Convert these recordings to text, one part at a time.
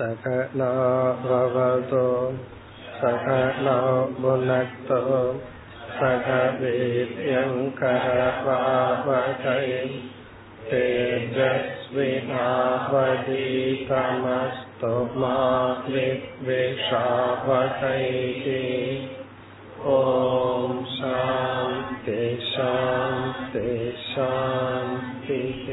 सकनाववतो सकनो भुनक्तो सह वीर्यङ्करवावकै तेजस्विनावदीतमस्तु मा विद्विषावकैः ॐ शान्ति शान्ति शान्तिः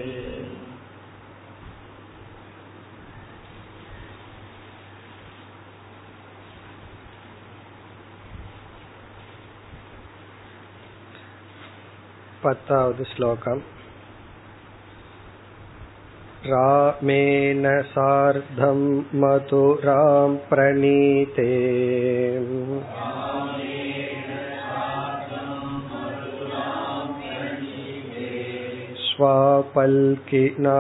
पत्तावद् श्लोकम् रामेण सार्धं मधुरां प्रणीते स्वापल्किना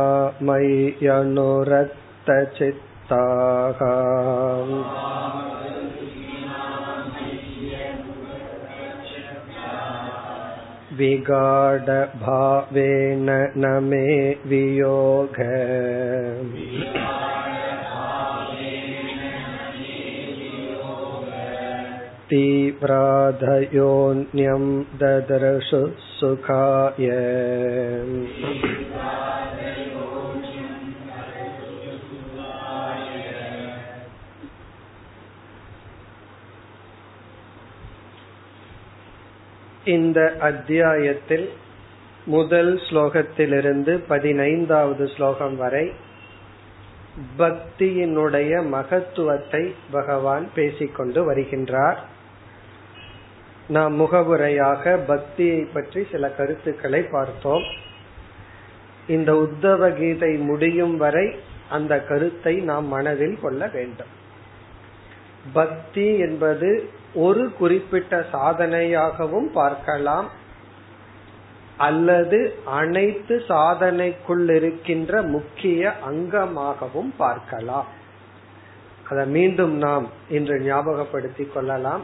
मय्यनुरक्तचित्ताः विगाढभावेन न मे वियोग तीव्राधयोन्यं ददर्शु सुखाय இந்த அத்தியாயத்தில் முதல் ஸ்லோகத்திலிருந்து பதினைந்தாவது ஸ்லோகம் வரை பக்தியினுடைய மகத்துவத்தை பகவான் பேசிக்கொண்டு வருகின்றார். நாம் முகவுரையாக பக்தியை பற்றி சில கருத்துக்களை பார்த்தோம். இந்த உத்தவ கீதை முடியும் வரை அந்த கருத்தை நாம் மனதில் கொள்ள வேண்டும். பக்தி என்பது ஒரு குறிப்பிட்ட சாதனையாகவும் பார்க்கலாம். அல்லது அனைத்து சாதனைக்குள் இருக்கின்ற முக்கிய அங்கமாகவும் பார்க்கலாம். அதை மீண்டும் நாம் இன்று ஞாபகப்படுத்திக் கொள்ளலாம்.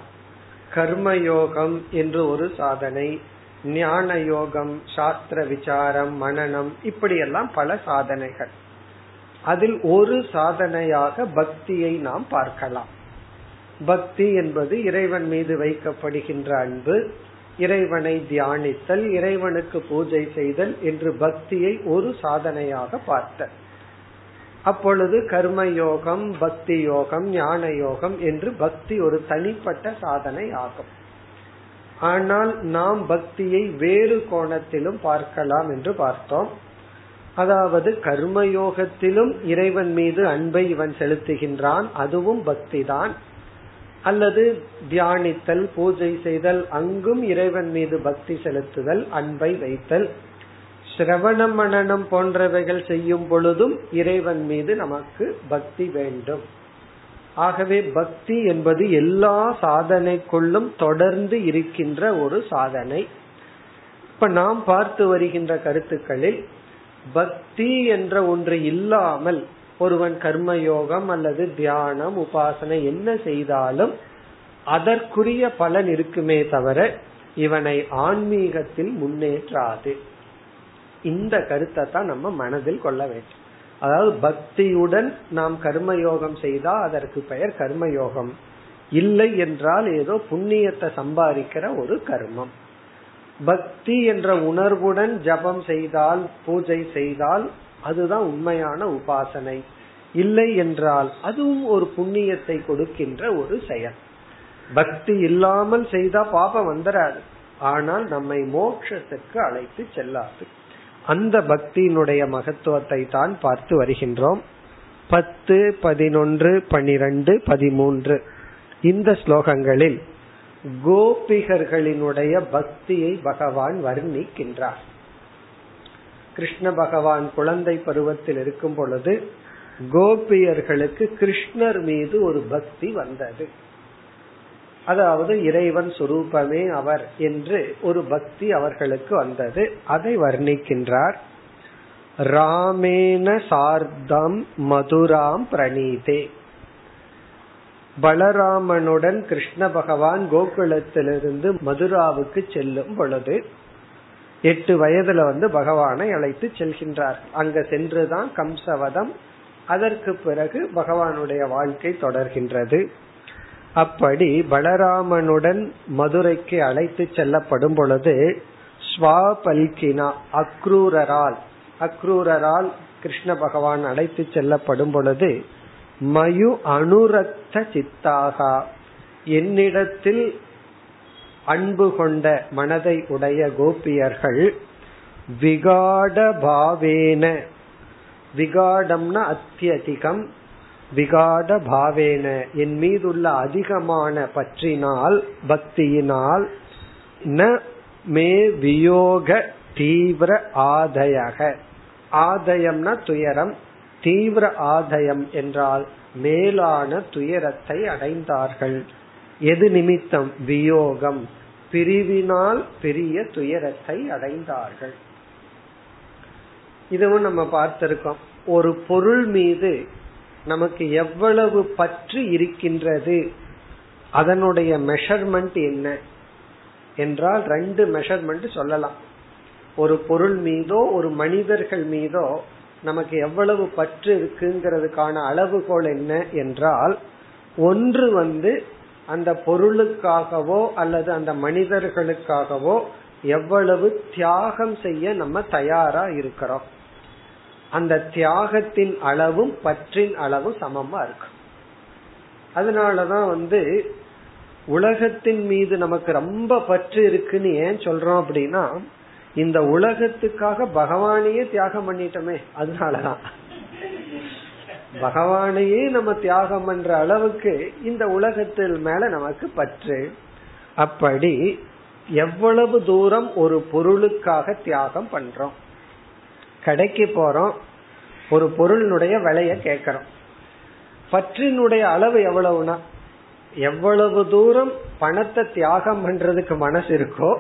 கர்மயோகம் என்று ஒரு சாதனை ஞான யோகம் சாஸ்திர விசாரம் மனநம் இப்படியெல்லாம் பல சாதனைகள். அதில் ஒரு சாதனையாக பக்தியை நாம் பார்க்கலாம். பக்தி என்பது இறைவன் மீது வைக்கப்படுகின்ற அன்பு இறைவனை தியானித்தல் இறைவனுக்கு பூஜை செய்தல் என்று பக்தியை ஒரு சாதனையாக பார்த்த அப்பொழுது கர்ம யோகம் பக்தி யோகம் ஞான யோகம் என்று பக்தி ஒரு தனிப்பட்ட சாதனை ஆகும். ஆனால் நாம் பக்தியை வேறு கோணத்திலும் பார்க்கலாம் என்று பார்த்தோம். அதாவது கர்மயோகத்திலும் இறைவன் மீது அன்பை இவன் செலுத்துகின்றான் அதுவும் பக்தி தான் அல்லது தியானித்தல் பூஜை செய்தல் அங்கும் இறைவன் மீது பக்தி செலுத்துதல் அன்பை வைத்தல். சிரவணம் மனநம் போன்றவைகள் செய்யும் பொழுதும் இறைவன் மீது நமக்கு பக்தி வேண்டும். ஆகவே பக்தி என்பது எல்லா சாதனைக்குள்ளும் தொடர்ந்து இருக்கின்ற ஒரு சாதனை. இப்ப நாம் பார்த்து வருகின்ற கருத்துக்களில் பக்தி என்ற ஒன்று இல்லாமல் ஒருவன் கர்மயோகம் அல்லது தியானம் உபாசனை என்ன செய்தாலும் அதற்குரிய பலன் இருக்குமே தவிர இவனை ஆன்மீகத்தில் முன்னேற்றாது. இந்த கருத்தை தான் நம்ம மனதில் கொள்ள வேண்டும். அதாவது பக்தியுடன் நாம் கர்மயோகம் செய்தால் அதற்கு பெயர் கர்மயோகம். இல்லை என்றால் ஏதோ புண்ணியத்தை சம்பாதிக்கிற ஒரு கர்மம். பக்தி என்ற உணர்வுடன் ஜபம் செய்தால் பூஜை செய்தால் அதுதான் உண்மையான உபாசனை. இல்லை என்றால் அதுவும் ஒரு புண்ணியத்தை கொடுக்கின்ற ஒரு செயல். பக்தி இல்லாமல் செய்தா பாபம் வந்துடாது ஆனால் நம்மை மோட்சத்துக்கு அழைத்து செல்லாது. அந்த பக்தியினுடைய மகத்துவத்தை தான் பார்த்து வருகின்றோம். பத்து பதினொன்று பனிரெண்டு பதிமூன்று. இந்த ஸ்லோகங்களில் கோபிகர்களினுடைய பக்தியை பகவான் வர்ணிக்கின்றார். கிருஷ்ண பகவான் குழந்தை பருவத்தில் இருக்கும் பொழுது கோபியர்களுக்கு கிருஷ்ணர் மீது ஒரு பக்தி வந்தது. அதாவது இறைவன் சுரூபமே அவர் என்று ஒரு பக்தி அவர்களுக்கு வந்தது. அதை வர்ணிக்கின்றார். ராமேன சார்தம் மதுராம் பிரணீதே. பலராமனுடன் கிருஷ்ண பகவான் கோகுலத்திலிருந்து மதுராவுக்கு செல்லும் பொழுது எட்டு வயதுல வந்து பகவானை அழைத்து செல்கின்றார். அங்க சென்றுதான் கம்சவதம். அதற்கு பிறகு பகவானுடைய வாழ்க்கை தொடர்கின்றது. அப்படி பலராமனுடன் மதுரைக்கு அழைத்து செல்லப்படும் பொழுது ஸ்வாபல்கினா அக்ரூரரால் அக்ரூரரால் கிருஷ்ண பகவான் அழைத்து செல்லப்படும் பொழுது மயு அனுரக்த சித்தாகா. என்னிடத்தில் அன்பு கொண்ட மனதை உடைய கோபியர்கள் விகாட பாவேன. விகாடம்னா அத்தியதிகம். விகாட பாவேன. என் மீதுள்ள அதிகமான பற்றினால் பக்தியினால் ந மே வியோக தீவிர ஆதயக. ஆதயம்னா துயரம். தீவிர ஆதயம் என்றால் மேலான துயரத்தை அடைந்தார்கள். எது நிமித்தம்? வியோகம். பிரிவினால் பெரிய துயரத்தை அடைந்தார்கள். இதுவும் நம்ம பார்த்திருக்கோம். ஒரு பொருள் மீது நமக்கு எவ்வளவு பற்று இருக்கின்றது? அதனுடைய மெஷர்மெண்ட் என்ன? என்றால் ரெண்டு மெஷர்மெண்ட் சொல்லலாம். ஒரு பொருள் மீதோ ஒரு மனிதர்கள் மீதோ நமக்கு எவ்வளவு பற்று இருக்குங்கிறதுக்கான அளவுகோல் என்ன? என்றால் ஒன்று வந்து அந்த பொருளுக்காகவோ அல்லது அந்த மனிதர்களுக்காகவோ எவ்வளவு தியாகம் செய்ய நம்ம தயாரா இருக்கிறோம். அந்த தியாகத்தின் அளவும் பற்றின் அளவும் சமமா இருக்கும். அதனாலதான் வந்து உலகத்தின் மீது நமக்கு ரொம்ப பற்று இருக்குன்னு ஏன் சொல்றோம் அப்படின்னா இந்த உலகத்துக்காக பகவானையே தியாகம் பண்ணிட்டோமே அதனாலதான். பகவானையே நம்ம தியாகம் பண்ற அளவுக்கு இந்த உலகத்தில் மேல நமக்கு பற்று. அப்படி எவ்வளவு தூரம் ஒரு பொருளுக்காக தியாகம் பண்றோம். கடைக்கு போறோம் ஒரு பொருளினுடைய விலைய கேக்கிறோம் பற்றினுடைய அளவு எவ்வளவுனா எவ்வளவு தூரம் பணத்தை தியாகம் பண்றதுக்கு மனசு இருக்கோ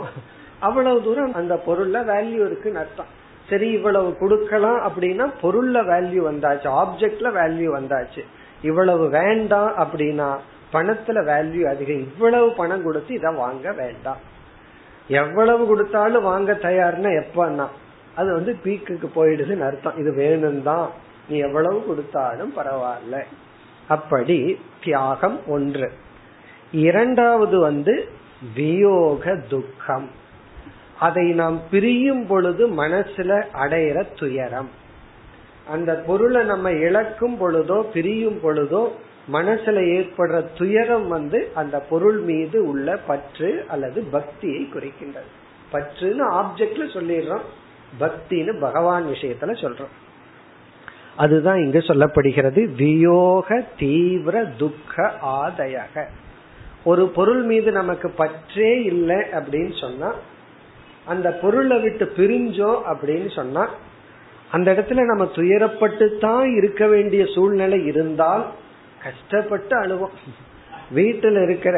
அவ்வளவு தூரம் அந்த பொருள்ல வேல்யூ இருக்குன்னு அர்த்தம். சரி இவ்வளவு கொடுக்கலாம் அப்படின்னா பொருள்ல வேல்யூ வந்தாச்சு ஆப்ஜெக்ட்ல வேல்யூ வந்தாச்சு. இவ்வளவு வேண்டாம் அப்படின்னா பணத்துல வேல்யூ அதிகம். இவ்வளவு பணம் கொடுத்து இதை வாங்க வேண்டாம். எவ்வளவு கொடுத்தாலும் வாங்க தயார்னா எப்பன்னா அது வந்து பீக்குக்கு போயிடுதுன்னு அர்த்தம். இது வேணும் தான் நீ எவ்வளவு கொடுத்தாலும் பரவாயில்ல. அப்படி தியாகம் ஒன்று. இரண்டாவது வந்து வியோக துக்கம். அதை நாம் பிரியும் பொழுது மனசுல அடையிற துயரம். அந்த பொருளை நம்ம இழக்கும் பொழுதோ பிரியும் பொழுதோ மனசுல ஏற்படுற துயரம் வந்து அந்த பொருள் மீது உள்ள பற்று அல்லது பக்தியை குறிக்கின்றது. பற்றுன்னு ஆப்ஜெக்ட்ல சொல்லிடுறோம். பக்தின்னு பகவான் விஷயத்துல சொல்றோம். அதுதான் இங்கு சொல்லப்படுகிறது. வியோக தீவிர துக்க ஆதயக. ஒரு பொருள் மீது நமக்கு பற்றே இல்லை அப்படின்னு சொன்னா அந்த பொருளை விட்டு பிரிஞ்சோம் அப்படின்னு சொன்னா அந்த இடத்துல நம்ம துயரப்பட்டு தான் இருக்க வேண்டிய சூழ்நிலை இருந்தால் கஷ்டப்பட்டு அழுவோம். வீட்டுல இருக்கிற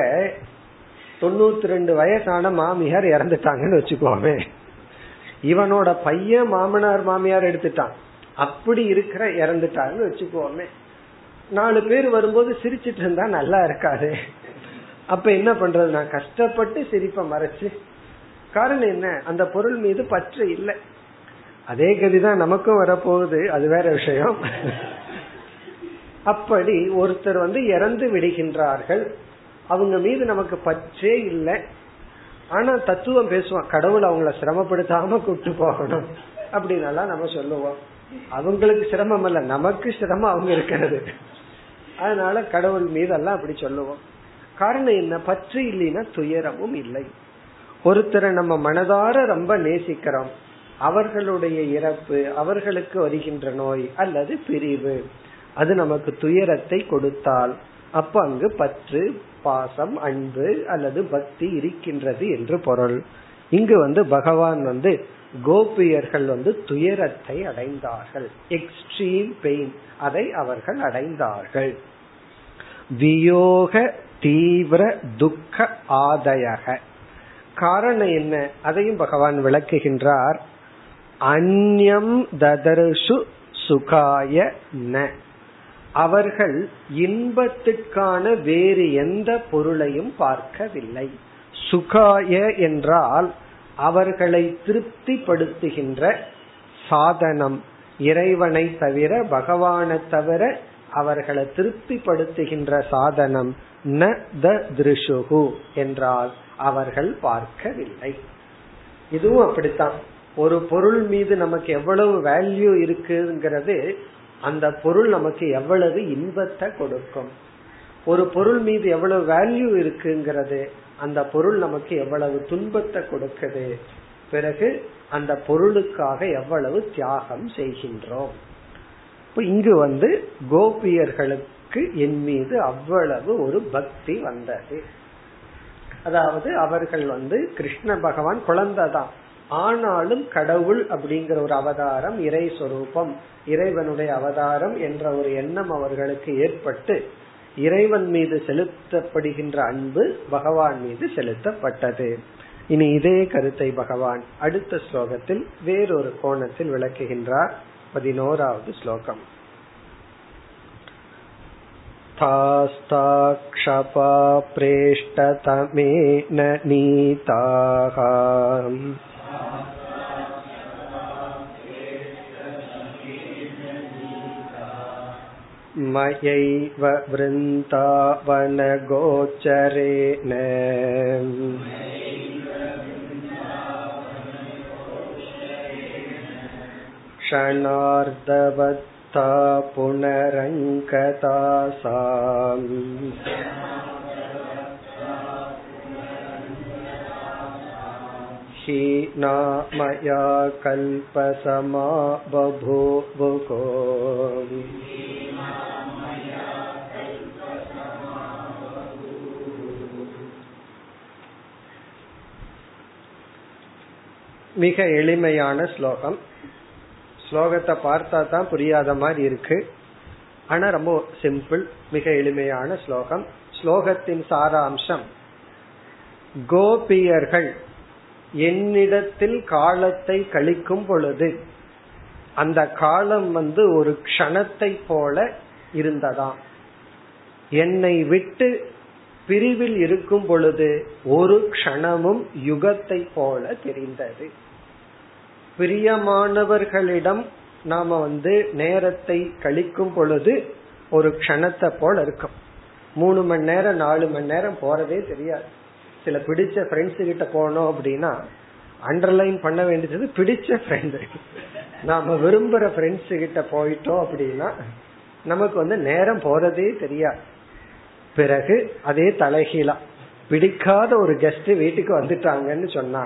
தொண்ணூத்தி ரெண்டு வயசான மாமியார் இறந்துட்டாங்கன்னு வச்சுக்கோமே. இவனோட பையன் மாமனார் மாமியார் எடுத்துட்டான். அப்படி இருக்கிற இறந்துட்டாங்கன்னு வச்சுக்கோமே. நாலு பேர் வரும்போது சிரிச்சிட்டு இருந்தா நல்லா இருக்காது. அப்ப என்ன பண்றது? நான் கஷ்டப்பட்டு சிரிப்பை மறைச்சு காரணம் என்ன? அந்த பொருள் மீது பற்று இல்லை. அதே கதிதான் நமக்கும் வரப்போகுது. அது வேற விஷயம். அப்படி ஒருத்தர் வந்து இறந்து விடுகின்றார்கள். அவங்க மீது நமக்கு பற்றே இல்லை. ஆனா தத்துவம் பேசுவான் கடவுள் அவங்கள சிரமப்படுத்தாம கூட்டு போகணும். அப்படின்னு நம்ம சொல்லுவோம். அவங்களுக்கு சிரமம் அல்ல நமக்கு சிரமம் அவங்க இருக்கிறது. அதனால கடவுள் மீதெல்லாம் அப்படி சொல்லுவோம். காரணம் என்ன? பற்று இல்லைன்னா துயரமும் இல்லை. ஒருத்தரை நம்ம மனதார ரொம்ப நேசிக்கிறோம். அவர்களுடைய இறப்பு அவர்களுக்கு வருகின்ற நோய் அல்லது பிரிவு அது நமக்கு துயரத்தை கொடுத்தால் அப்ப அங்கு பற்று பாசம் அன்பு அல்லது பக்தி இருக்கின்றது என்று பொருள். இங்கு வந்து பகவான் வந்து கோபியர்கள் வந்து துயரத்தை அடைந்தார்கள். எக்ஸ்ட்ரீம் பெயின் அதை அவர்கள் அடைந்தார்கள். வியோக தீவிர துக்க ஆதயக. காரணம் என்ன? அதையும் பகவான் விளக்குகின்றார். அந்யம் ததர்ஷு சுகாய ந. அவர்கள் இன்பத்துக்கான வேறு எந்த பொருளையும் பார்க்கவில்லை. சுகாய என்றால் அவர்களை திருப்திப்படுத்துகின்ற சாதனம். இறைவனை தவிர பகவானை தவிர அவர்களை திருப்திப்படுத்துகின்ற சாதனம். ந த திருஷுகு என்றால் அவர்கள் பார்க்கவில்லை. இதுவும் அப்படித்தான். ஒரு பொருள் மீது நமக்கு எவ்வளவு வேல்யூ இருக்குங்கிறது அந்த பொருள் நமக்கு எவ்வளவு இன்பத்தை கொடுக்கும். ஒரு பொருள் மீது எவ்வளவு வேல்யூ இருக்குங்கிறது அந்த பொருள் நமக்கு எவ்வளவு துன்பத்தை கொடுக்குது. பிறகு அந்த பொருளுக்காக எவ்வளவு தியாகம் செய்கின்றோம். இப்ப இங்கு வந்து கோபியர்களுக்கு என் மீது அவ்வளவு ஒரு பக்தி வந்தது. அதாவது அவர்கள் வந்து கிருஷ்ண பகவான் குழந்தை தான் ஆனாலும் கடவுள் அப்படிங்கிற ஒரு அவதாரம் இறை சொரூபம் இறைவனுடைய அவதாரம் என்ற ஒரு எண்ணம் அவர்களுக்கு ஏற்பட்டு இறைவன் மீது செலுத்தப்படுகின்ற அன்பு பகவான் மீது செலுத்தப்பட்டது. இனி இதே கருத்தை பகவான் அடுத்த ஸ்லோகத்தில் வேறொரு கோணத்தில் விளக்குகின்றார். பதினோராவது ஸ்லோகம். तास्ताक्षपा प्रेष्टतमेन नीताः मयैव वृन्दावनगोचरेण क्षणार्धवत्ता पुनरङ्कता साम् हीना मया कल्पसमा बभूवुको மிக எளிமையான ஸ்லோகம் ஸ்லோகத்தை பார்த்தா தான் புரியாத மாதிரி இருக்கு. ஆனா ரொம்ப சிம்பிள் மிக எளிமையான ஸ்லோகம். ஸ்லோகத்தின் சாராம்சம் கோபியர்கள் என்னிடத்தில் காலத்தை கழிக்கும் பொழுது அந்த காலம் வந்து ஒரு க்ஷணத்தை போல இருந்ததாம். என்னை விட்டு பிரிவில் இருக்கும் பொழுது ஒரு க்ஷணமும் யுகத்தை போல தெரிந்தது. பிரியமானவர்களிடம் நாம வந்து நேரத்தை கழிக்கும் பொழுது ஒரு க்ஷணத்தை போல இருக்கும். மூணு மணி நேரம் நாலு மணி நேரம் போறதே தெரியாது. சில பிடிச்ச ஃப்ரெண்ட்ஸ் கிட்ட போனோம் அப்படின்னா அண்டர்லைன் பண்ண வேண்டியது பிடிச்ச ஃப்ரெண்டு நாம விரும்புற ஃப்ரெண்ட்ஸ் கிட்ட போயிட்டோம் அப்படின்னா நமக்கு வந்து நேரம் போறதே தெரியாது. பிறகு அதே தலைகீழா பிடிக்காத ஒரு கெஸ்ட் வீட்டுக்கு வந்துட்டாங்கன்னு சொன்னா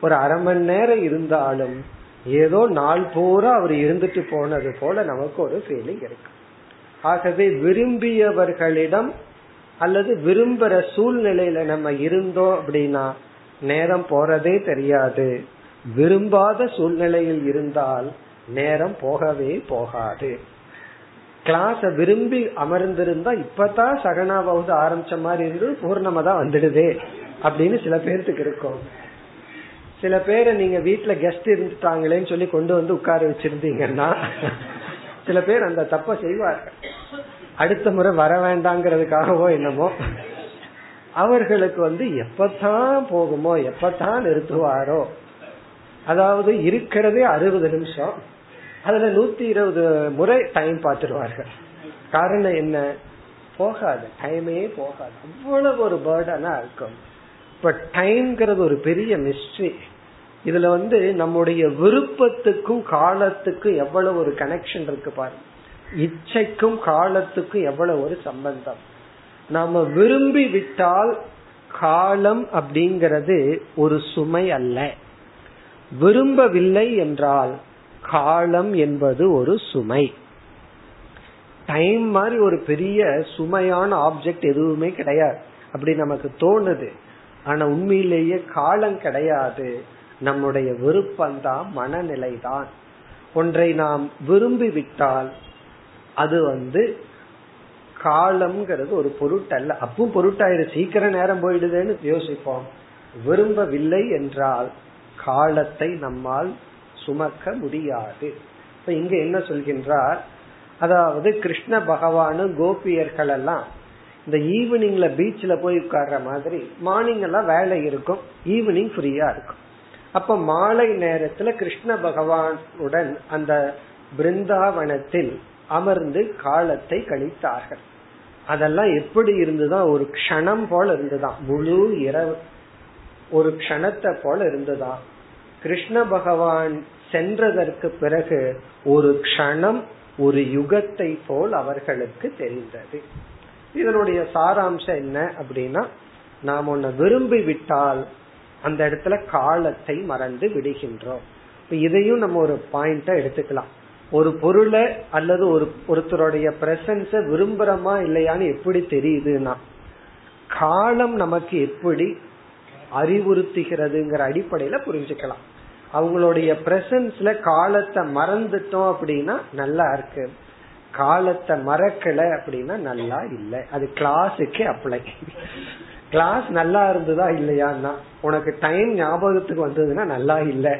ஒரு அரை மணி நேரம் இருந்தாலும் ஏதோ நாள் பூரா அவர் இருந்துட்டு போனது போல நமக்கு ஒரு ஃபீலிங் இருக்கு. ஆகவே விரும்பியவர்களிடம் அல்லது விரும்புற சூழ்நிலையில நம்ம இருந்தோம் அப்படின்னா நேரம் போறதே தெரியாது. விரும்பாத சூழ்நிலையில் இருந்தால் நேரம் போகவே போகாது. கிளாஸ விரும்பி அமர்ந்திருந்தா இப்பதான் சகனா பகுதி ஆரம்பிச்ச மாதிரி இருந்து பூர்ணமா தான் வந்துடுதே அப்படின்னு சில பேர்த்துக்கு இருக்கும். சில பேரை நீங்க வீட்டுல கெஸ்ட் இருந்துட்டாங்களேன்னு சொல்லி கொண்டு வந்து உட்கார வச்சிருந்தீங்கன்னா சில பேர் அந்த தப்ப செய்வார்கள் அடுத்த முறை வர வேண்டாங்கிறதுக்காகவோ என்னமோ. அவர்களுக்கு வந்து எப்பதான் போகுமோ எப்பதான் நிறுத்துவாரோ அதாவது இருக்கிறதே அறுபது நிமிஷம் அதுல நூத்தி இருபது முறை டைம் பார்த்துருவார்கள். காரணம் என்ன? போகாது டைமே போகாது. அவ்வளவு ஒரு பேர்டனா இருக்கும். இப்ப டைம்ங்கிறது ஒரு பெரிய மிஸ்ட்ரி இதுல வந்து நம்முடைய விருப்பத்துக்கும் காலத்துக்கும் எவ்வளவு ஒரு கனெக்ஷன் இருக்கு பாருங்க இச்சைக்கும் காலத்துக்கும் எவ்வளவு ஒரு சம்பந்தம். நாம விரும்பி விட்டால் காலம் அப்படிங்கிறது ஒரு சுமை அல்ல. விரும்பவில்லை என்றால் காலம் என்பது ஒரு சுமை. டைம் மாதிரி ஒரு பெரிய சுமையான ஆப்ஜெக்ட் எதுவுமே கிடையாது. அப்படி நமக்கு தோணுது. ஆனா உண்மையிலேயே காலம் கிடையாது. நம்முடைய விருப்பம்தான் மனநிலை தான் ஒன்றை நாம் விரும்பி விட்டால் அது வந்து காலம்ங்கிறது ஒரு பொருட்டல்ல. அப்பவும் பொருட்டாயிரு சீக்கிரம் நேரம் போயிடுதுன்னு யோசிப்போம். விரும்பவில்லை என்றால் காலத்தை நம்மால் சுமக்க முடியாது. இப்ப இங்க என்ன சொல்கின்றார்? அதாவது கிருஷ்ண பகவானும் கோபியர்கள் எல்லாம் இந்த ஈவினிங்ல பீச்ல போய் உட்கார்ற மாதிரி மார்னிங் எல்லாம் வேலை இருக்கும். ஈவினிங் ஃப்ரீயா இருக்கும். அப்ப மாலை நேரத்துல கிருஷ்ண பகவானுடன் அந்த பிருந்தாவனத்தில் அமர்ந்து காலத்தை கழித்தார்கள். அதெல்லாம் எப்படி இருந்துதான் ஒரு க்ஷணம் போல இருந்துதான். முழு இரவு ஒரு க்ஷணத்தை போல இருந்துதான். கிருஷ்ண பகவான் சென்றதற்கு பிறகு ஒரு க்ஷணம் ஒரு யுகத்தை போல் அவர்களுக்கு தெரிந்தது. இதனுடைய சாராம்சம் என்ன அப்படின்னா நாம் ஒன்ன விரும்பி விட்டால் அந்த இடத்துல காலத்தை மறந்து விடுகின்றோம். இதையும் நம்ம ஒரு பாயிண்டா எடுத்துக்கலாம். ஒரு பொருளை அல்லது ஒரு ஒருத்தருடைய பிரசன்ஸ விரும்புறமா இல்லையான்னு எப்படி தெரியுதுன்னா காலம் நமக்கு எப்படி அறிவுறுத்துகிறதுங்கிற அடிப்படையில புரிஞ்சுக்கலாம். அவங்களுடைய பிரசன்ஸ்ல காலத்தை மறந்துட்டோம் அப்படின்னா நல்லா இருக்கு. காலத்தை மறக்கல அப்படின்னா நல்லா இல்லை. அது கிளாஸுக்கு அப்ளை கிளாஸ் நல்லா இருந்ததா இல்லையான்னா உனக்கு டைம் ஞாபகத்துக்கு வந்ததுன்னா நல்லா இல்லை.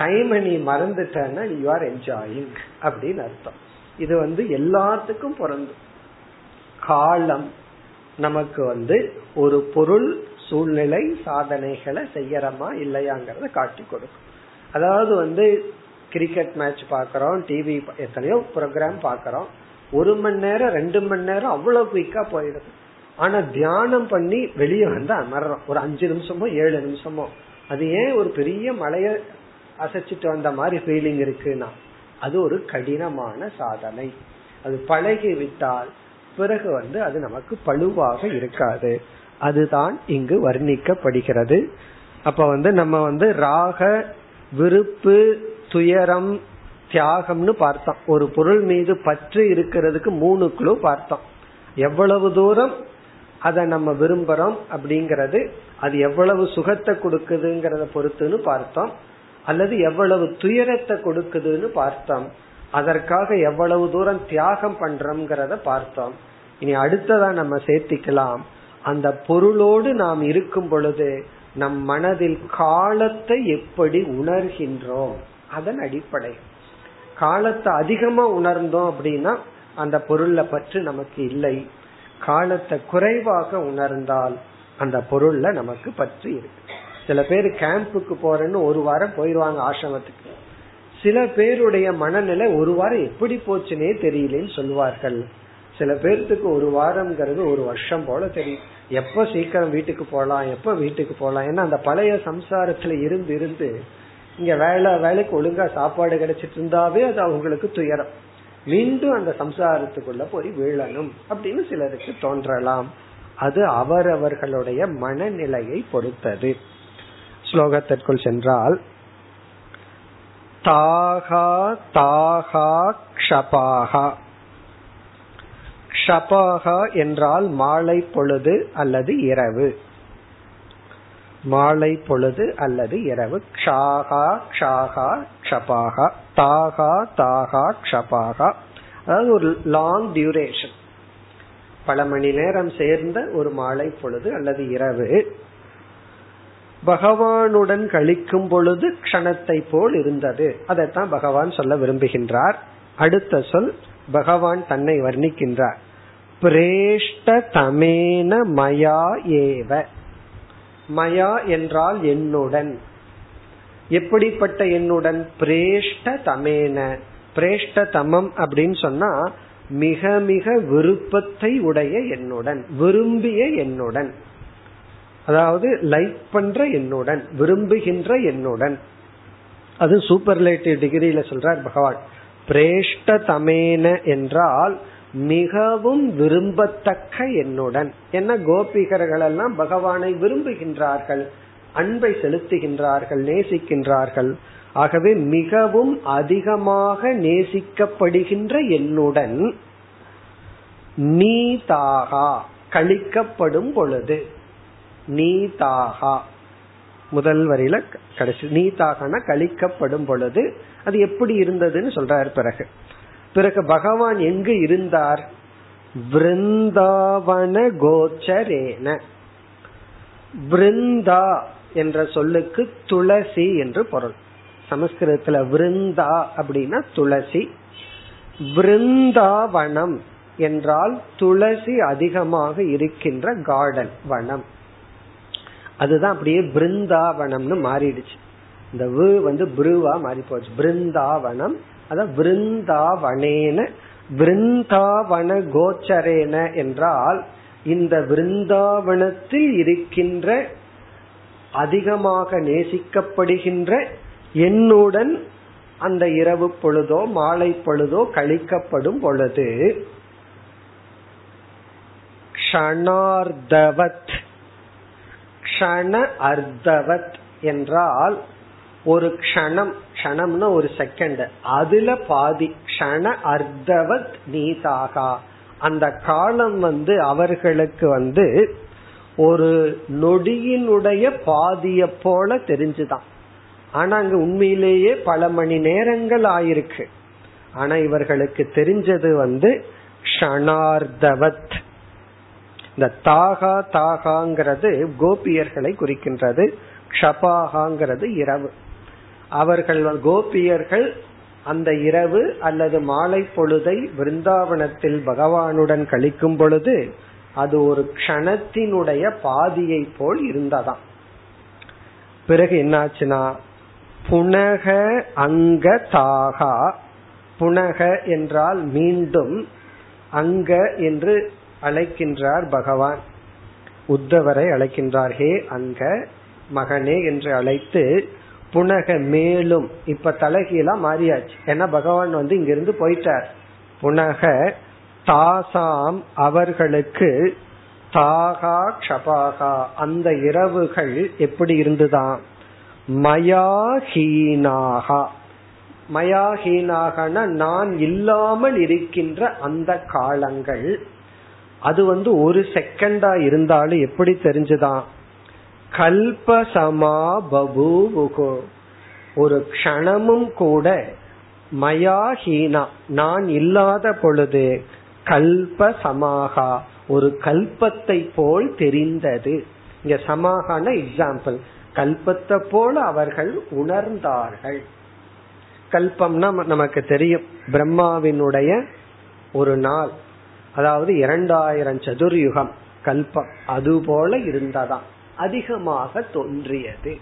டைம் நீ மறந்துட்டன்னா யூ ஆர் என்ஜாயிங் அப்படின்னு அர்த்தம். இது வந்து எல்லாத்துக்கும் பிறந்தும் காலம் நமக்கு வந்து ஒரு பொருள் சூழ்நிலை சாதனைகளை செய்யறமா இல்லையாங்கிறத காட்டி கொடுக்கும். அதாவது வந்து கிரிக்கெட் மேட்ச் பாக்கிறோம் டிவி எத்தனையோ ப்ரோக்ராம் பாக்கிறோம் ஒரு மணி நேரம் ரெண்டு மணி நேரம் அவ்வளவு குயிக்கா போயிடுது. ஆனா தியானம் பண்ணி வெளியே வந்து அமர்றோம் ஒரு அஞ்சு நிமிஷமோ ஏழு நிமிஷமோ. அது ஏன் ஒரு பெரிய மலைய அசைச்சிட்டு வந்த மாதிரி ஃபீலிங் இருக்குன்னா அது ஒரு கடினமான சாதனை. அது பழகி விட்டால் பிறகு வந்து அது நமக்கு பழுவாக இருக்காது. அதுதான் இங்கு வர்ணிக்கப்படுகிறது. அப்ப வந்து நம்ம வந்து ராக விருப்பு துயரம் தியாகம்னு பார்த்தோம். ஒரு பொருள் மீது பற்று இருக்கிறதுக்கு மூணு குழு பார்த்தோம். எவ்வளவு தூரம் அதை நம்ம விரும்புறோம் அப்படிங்கறது அது எவ்வளவு சுகத்தை கொடுக்குதுங்கிறத பொறுத்துன்னு பார்த்தோம். அல்லது எவ்வளவு துயரத்தை கொடுக்குதுன்னு பார்த்தோம். அதற்காக எவ்வளவு தூரம் தியாகம் பண்றோம்ங்கிறத பார்த்தோம். இனி அடுத்ததா நம்ம சேர்த்திக்கலாம். அந்த பொருளோடு நாம் இருக்கும் பொழுது நம் மனதில் காலத்தை எப்படி உணர்கின்றோம்? அதன் அடிப்படை. காலத்தை அதிகமா உணர்ந்தோம் அப்படின்னா அந்த பொருளை பற்று நமக்கு இல்லை. காலத்தை குறைவாக உணர்ந்தால் அந்த பொருள்ல நமக்கு பற்று இருக்கு. சில பேர் கேம்புக்கு போறேன்னு ஒரு வாரம் போயிருவாங்க ஆசிரமத்துக்கு. சில பேருடைய மனநிலை ஒரு வாரம் எப்படி போச்சுன்னே தெரியலன்னு சொல்லுவார்கள். சில பேர்த்துக்கு ஒரு வாரம்ங்கிறது ஒரு வருஷம் போல தெரியும். எப்ப சீக்கிரம் வீட்டுக்கு போலாம் எப்ப வீட்டுக்கு போலாம் ஏன்னா அந்த பழைய சம்சாரத்துல இருந்து இருந்து இங்க வேலை வேலைக்கு ஒழுங்கா சாப்பாடு கிடைச்சிட்டு இருந்தாவே அது அவங்களுக்கு துயரம். மீண்டும் அந்த சம்சாரத்துக்குள்ள போய் வீழணும் அப்படின்னு சிலருக்கு தோன்றலாம். அது அவரவர்களுடைய மனநிலையை பொறுத்தது. ஸ்லோகத்திற்குள் சென்றால் தாகா தாகா க்ஷபாகா. க்ஷபாகா என்றால் மாலை பொழுது அல்லது இரவு. மாலை பொழுது அல்லது இரவு. க்ஷாகா க்ஷாகா க்ஷபாகா. தாகா தாகா க்ஷபாகா. அதாவது ஒரு லாங் டியூரேஷன் பல மணி நேரம் சேர்ந்த ஒரு மாலை பொழுது அல்லது இரவு. பகவானுடன் கழிக்கும் பொழுது க்ஷணத்தை போல் இருந்தது. அதைத்தான் பகவான் சொல்ல விரும்புகின்றார். அடுத்த சொல் பகவான் தன்னை வர்ணிக்கின்றார். பிரேஷ்ட தமேன மயா ஏவ. மயா என்றால் என்னுடன். எப்படிப்பட்ட என்னுடன்? பிரேஷ்ட தமேன. பிரேஷ்ட தமம் அப்படின்னு சொன்னா மிக மிக விருப்பத்தை உடைய என்னுடன் விரும்பிய என்னுடன். அதாவது லைக் பண்ற என்னுடன் விரும்புகின்ற என்னுடன். அது சூப்பர்லேட்டிவ் டிகிரியில சொல்றார் பகவான். பிரேஷ்ட தமேன என்றால் மிகவும் விரும்பத்தக்க என்னுடன். என்ன கோபிகர்கள் எல்லாம் பகவானை விரும்புகின்றார்கள் அன்பை செலுத்துகின்றார்கள் நேசிக்கின்றார்கள். ஆகவே மிகவும் அதிகமாக நேசிக்கப்படுகின்ற என்னுடன் நீதாகா கழிக்கப்படும் பொழுது. நீதாகா. முதல் வரியில கடைசி நீதாகனா கழிக்கப்படும் பொழுது. அது எப்படி இருந்ததுன்னு சொல்றாரு பிறகு. பிறகு பகவான் எங்கு இருந்தார்? விருந்தாவன கோச்சரேன. விருந்தா என்ற சொல்லுக்கு துளசி என்று பொருள். சமஸ்கிருதத்துல விருந்தா அப்படின்னா துளசி. விருந்தாவனம் என்றால் துளசி அதிகமாக இருக்கின்ற கார்டன் வனம். அதுதான் அப்படியே பிருந்தாவனம்னு மாறிடுச்சு. இந்த வு வந்து புருவா மாறி போச்சு பிருந்தாவனம் அதான் விருந்தாவனேன விருந்தாவன கோச்சரேன என்றால் இந்த விருந்தாவனத்தில் இருக்கின்ற அதிகமாக நேசிக்கப்படுகின்ற என்னுடன் அந்த இரவு பொழுதோ மாலை பொழுதோ கழிக்கப்படும் பொழுது க்ஷணார்த்தவத் க்ஷண அர்த்தவத் என்றால் ஒரு க்ஷணம் கணம்னா ஒரு செகண்ட் அதுல பாதி க்ஷண அர்த்தவத் நீதாகா. அந்த காலம் வந்து அவர்களுக்கு வந்து ஒரு நொடியினுடைய பாதிய போல தெரிஞ்சுதான். ஆனா அங்க உண்மையிலேயே பல மணி நேரங்கள் ஆயிருக்கு. ஆனா இவர்களுக்கு தெரிஞ்சது வந்து க்ஷணார்த்தவத். இந்த தாகா தாகாங்கிறது கோபியர்களை குறிக்கின்றது. க்ஷபாகாங்கிறது இரவு. அவர்கள் கோபியர்கள் அந்த இரவு அல்லது மாலை பொழுதை பிருந்தாவனத்தில் பகவானுடன் கழிக்கும் பொழுது அது ஒரு க்ஷணத்தினுடைய பாதியை போல் இருந்ததாம். பிறகு என்னாச்சுன்னா புனக அங்க தாகா. புனக என்றால் மீண்டும் அங்க என்று அழைக்கின்றார் பகவான். உத்தவரை அழைக்கின்றார் ஹே அங்க. மகனே என்று அழைத்து புனக மேலும். இப்ப தலைகீழா மாறியாச்சு. ஏன்னா பகவான் வந்து இங்கிருந்து போயிட்டார். புனக தாசாம் அவர்களுக்கு தாகா க்ஷபாகா. அந்த இரவுகள் எப்படி இருந்துதான் மயாஹீனாகா. மயாஹீனாகனா நான் இல்லாமல் இருக்கின்ற அந்த காலங்கள். அது வந்து ஒரு செகண்டா இருந்தாலும் எப்படி தெரிஞ்சுதான் கல்பசமா பபூவுகோ ஒரு க்ஷணமும் கூட மயாஹீனா நான் இல்லாத பொழுது கல்ப சமாகா ஒரு கல்பத்தை போல் தெரிந்தது. இங்க சமாகான எக்ஸாம்பிள் கல்பத்தை போல அவர்கள் உணர்ந்தார்கள். கல்பம்னா நமக்கு தெரியும். பிரம்மாவினுடைய ஒரு நாள். அதாவது இரண்டாயிரம் சதுர்யுகம் கல்பம். அதுபோல இருந்ததாம். அதிகமாக தோன்றியது.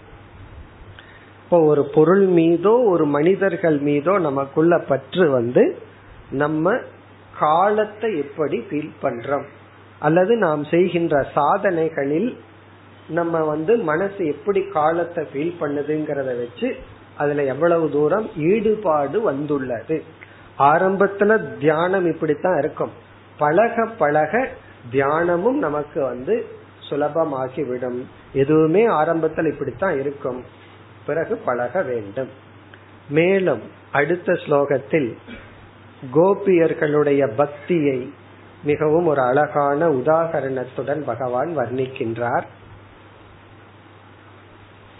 இப்போ ஒரு பொருள் மீதோ ஒரு மனிதர்கள் மீதோ நமக்குள்ள பற்று வந்து நம்ம காலத்தை எப்படி ஃபீல் பண்றோம்? அல்லது நாம் செய்கின்ற சாதனைகளில் நம்ம வந்து மனசு எப்படி காலத்தை ஃபீல் பண்ணுதுங்கிறத வச்சு அதுல எவ்வளவு தூரம் ஈடுபாடு வந்துள்ளது. ஆரம்பத்துல தியானம் இப்படித்தான் இருக்கும். பழக பழக தியானமும் நமக்கு வந்து சுலபமாகிவிடும் எதுவுமே ஆரம்பத்தில் இப்படித்தான் இருக்கும் பிறகு பழக வேண்டும் மேலும் அடுத்த ஸ்லோகத்தில் கோபியர்களுடைய பக்தியை மிகவும் ஒரு அழகான உதாகரணத்துடன் பகவான் வர்ணிக்கின்றார்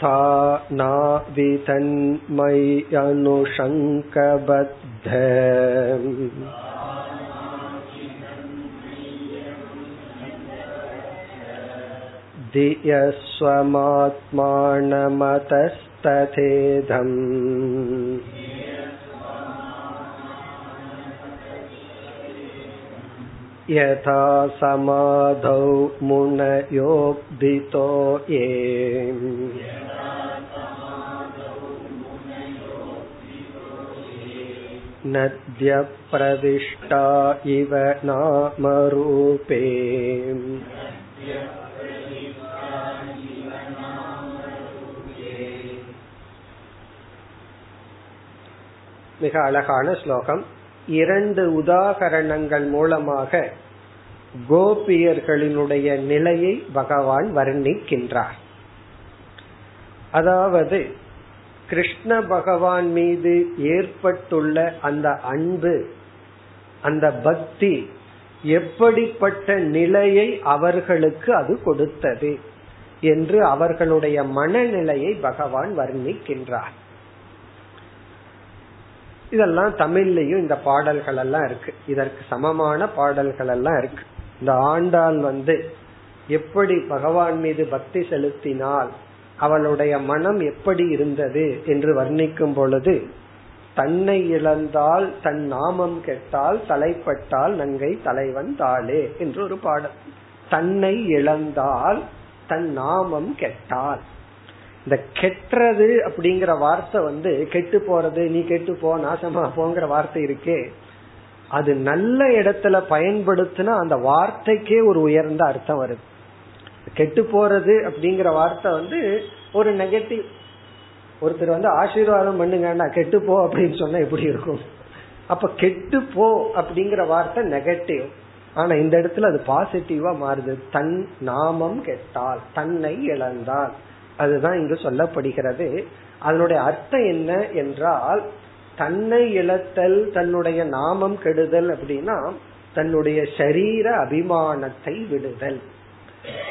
ता नावितन्मय्यनुशङ्कबद्ध धियस्वमात्मानमतस्तथेधम् यथा समाधौ मुनयोब्धितो ये नद्यप्रविष्टा इव नामरूपे மிக அழகான ஸ்லோகம். இரண்டு உதாகரணங்கள் மூலமாக கோபியர்களினுடைய நிலையை பகவான் வர்ணிக்கின்றார். அதாவது கிருஷ்ண பகவான் மீது ஏற்பட்டுள்ள அந்த அன்பு அந்த பக்தி எப்படிப்பட்ட நிலையை அவர்களுக்கு அது கொடுத்தது என்று அவர்களுடைய மனநிலையை பகவான் வர்ணிக்கின்றார். இதெல்லாம் தமிழ்லயும் இந்த பாடல்கள் எல்லாம் இருக்கு. இதற்கு சமமான பாடல்கள் எல்லாம் இருக்கு. இந்த ஆண்டாள் வந்து எப்படி பகவான் மீது பக்தி செலுத்தினால் அவளுடைய மனம் எப்படி இருந்தது என்று வர்ணிக்கும் பொழுது தன்னை இழந்தால் தன் நாமம் கெட்டால் தலைப்பட்டால் நங்கை தலைவன் தாளே என்று ஒரு பாடல். தன்னை இழந்தால் தன் நாமம் கெட்டால். இந்த கெட்டுறது அப்படிங்கிற வார்த்தை வந்து கெட்டு போறது நீ கெட்டு போ நாசமா போங்கிற வார்த்தை இருக்கே. அது நல்ல இடத்துல பயன்படுத்தினா அந்த வார்த்தைக்கே ஒரு உயர்ந்த அர்த்தம் வருது. கெட்டு போறது அப்படிங்கிற வார்த்தை வந்து ஒரு நெகட்டிவ் ஒருத்தர் வந்து ஆசீர்வாதம் பண்ணுங்கன்னா கெட்டு போ அப்படின்னு சொன்னா எப்படி இருக்கும்? அப்ப கெட்டு போ அப்படிங்கிற வார்த்தை நெகட்டிவ் ஆனா இந்த இடத்துல அது பாசிட்டிவா மாறுது. தன் நாமம் கெட்டால் தன்னை இழந்தால். அதுதான் இங்கு சொல்லப்படுகிறது. அதனுடைய அர்த்தம் என்ன என்றால் தன்னை இழத்தல் தன்னுடைய நாமம் கெடுதல் அப்படின்னா தன்னுடைய சரீர அபிமானத்தை விடுதல்.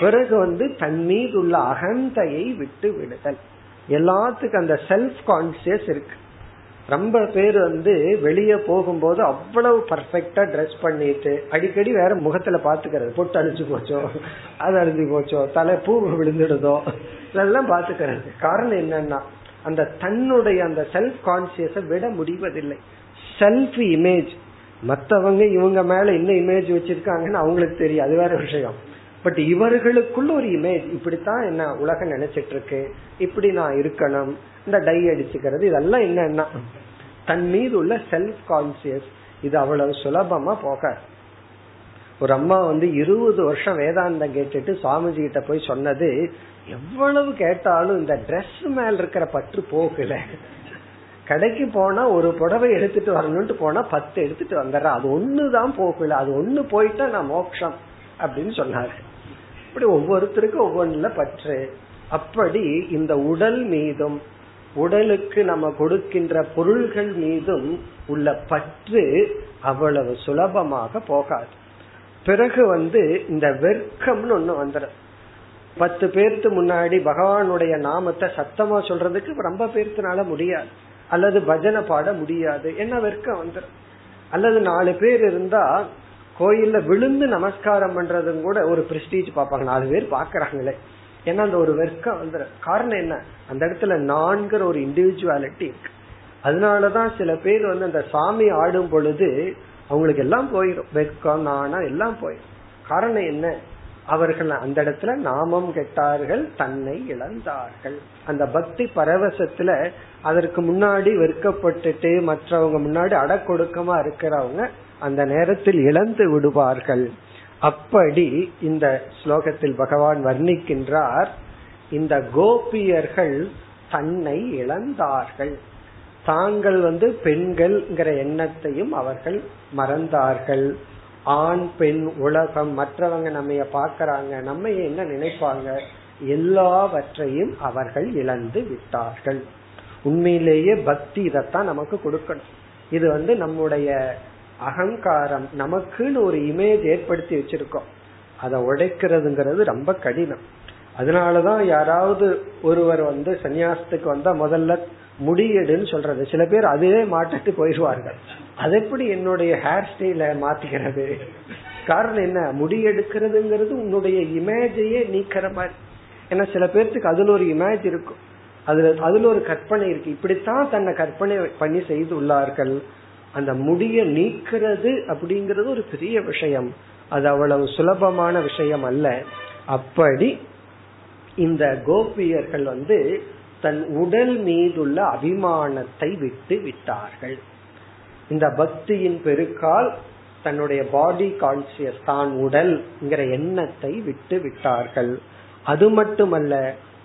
பிறகு வந்து தன் மீது உள்ள அகந்தையை விட்டு விடுதல். எல்லாத்துக்கும் அந்த செல்ஃப் கான்சியஸ் இருக்கு. ரொம்ப பேர் வந்து வெளியே போகும்போது அவ்வளவு பர்ஃபெக்டா ட்ரெஸ் பண்ணிட்டு அடிக்கடி வேற முகத்துல பாத்துக்கிறது பொட்டு அழிஞ்சு போச்சோ அது அழிஞ்சு போச்சோ தலை பூ விழுந்துடுதோ இதெல்லாம் பாத்துக்கிறது காரணம் என்னன்னா அந்த தன்னுடைய அந்த செல்ஃப் கான்சியஸ விட முடிவதில்லை. செல்ஃப் இமேஜ் மத்தவங்க இவங்க மேல என்ன இமேஜ் வச்சிருக்காங்கன்னு அவங்களுக்கு தெரியும். அது வேற விஷயம். பட் இவர்களுக்குள்ள ஒரு இமேஜ் இப்படித்தான் என்ன உலகம் நினைச்சிட்டு இருக்கு இப்படி நான் இருக்கணும் இந்த டை அடிச்சுக்கிறது இதெல்லாம் என்னன்னா தன் மீது உள்ள செல்ஃப் கான்சியஸ் இது அவ்வளவு சுலபமா போக ஒரு அம்மா வந்து இருபது வருஷம் வேதாந்தம் கேட்டுட்டு சுவாமிஜி கிட்ட போய் சொன்னது எவ்வளவு கேட்டாலும் இந்த ட்ரெஸ் மேல இருக்கிற பற்று போகல. கடைக்கு போனா ஒரு புடவை எடுத்துட்டு வரணும்ட்டு போனா பத்து எடுத்துட்டு வந்துடுறேன் அது ஒண்ணுதான் போகல. அது ஒண்ணு போயிட்டா நான் மோக்ஷம் அப்படின்னு சொன்னாரு. இப்படி ஒவ்வொருத்தருக்கும் ஒவ்வொன்றுல பற்று. அப்படி இந்த உடல் மீதும் உடலுக்கு நம்ம கொடுக்கின்ற பொருள்கள் மீதும் உள்ள பற்று அவ்வளவு சுலபமாக போகாது. பிறகு வந்து இந்த வெர்க்கம்னு ஒண்ணு வந்துடும் பத்து பேர்த்து முன்னாடி பகவானுடைய நாமத்தை சத்தமா சொல்றதுக்கு ரொம்ப பேர்த்துனால முடியாது. அல்லது பஜனை பாட முடியாது. என்ன வெர்க்கம் வந்துடும் அல்லது நாலு பேர் இருந்தா கோயில்ல விழுந்து நமஸ்காரம் பண்றதும் கூட ஒரு பிரஸ்டீஜ் பார்ப்பாங்க. நாலு பேர் பாக்குறாங்களே ஏன்னா அந்த ஒரு வெர்க்கம் வந்துடும் காரணம் என்ன? அந்த இடத்துல நான்கிற ஒரு இண்டிவிஜுவாலிட்டி இருக்கு. அதனாலதான் சில பேர் வந்து அந்த சாமி ஆடும் பொழுது அவங்களுக்கு எல்லாம் போயிடும் வெக்கம் நாணா எல்லாம் போயிடும் காரணம் என்ன? அவர்கள் அந்த இடத்துல நாமம் கெட்டார்கள் தன்னை இழந்தார்கள். அந்த பக்தி பரவசத்துல அதற்கு முன்னாடி வெறுக்கப்பட்டுட்டு மற்றவங்க முன்னாடி அடக்கொடுக்கமா இருக்கிறவங்க அந்த நேரத்தில் இழந்து விடுவார்கள். அப்படி இந்த ஸ்லோகத்தில் பகவான் வர்ணிக்கின்றார் இந்த கோபியர்கள் தன்னை இழந்தார்கள். தாங்கள் வந்து பெண்கள்ங்கிற எண்ணத்தையும் அவர்கள் மறந்தார்கள். ஆண் பெண் உலகம் மற்றவங்க நம்ம பாக்கிறாங்க நம்ம என்ன நினைப்பாங்க? எல்லாவற்றையும் அவர்கள் இழந்து விட்டார்கள். உண்மையிலேயே பக்தி இதைத்தான் நமக்கு கொடுக்கணும். இது வந்து நம்முடைய அகங்காரம் நமக்குன்னு ஒரு இமேஜ் ஏற்படுத்தி வச்சிருக்கோம். அதை உடைக்கிறதுங்கிறது ரொம்ப கடினம். அதனாலதான் யாராவது ஒருவர் வந்து சன்னியாசத்துக்கு வந்தா முதல்ல முடியெடுன்னு சொல்றது. சில பேர் அதுவே மாட்டிட்டு போயிடுவார்கள். அது எப்படி என்னுடைய ஹேர் ஸ்டைல மாத்திக்கிறது? காரணம் என்ன? முடி எடுக்கிறதுங்கிறது உன்னுடைய இமேஜையே நீக்கிற மாதிரி. ஏன்னா சில பேர்த்துக்கு அதுல ஒரு இமேஜ் இருக்கும். அதுல அதுல ஒரு கற்பனை இருக்கு. இப்படித்தான் தன்னை கற்பனை பண்ணி செய்து உள்ளார்கள். அந்த முடிய நீக்கிறது அப்படிங்கிறது ஒரு பெரிய விஷயம். அது அவ்வளவு சுலபமான விஷயம் அல்ல. அப்படி இந்த கோபியர்கள் வந்து தன் உடல் மீதுள்ள அபிமானத்தை விட்டு விட்டார்கள். இந்த பக்தியின் பெருக்கால் தன்னுடைய பாடி கான்சியஸ் தான் உடல்ங்கிற எண்ணத்தை விட்டு விட்டார்கள். அது மட்டுமல்ல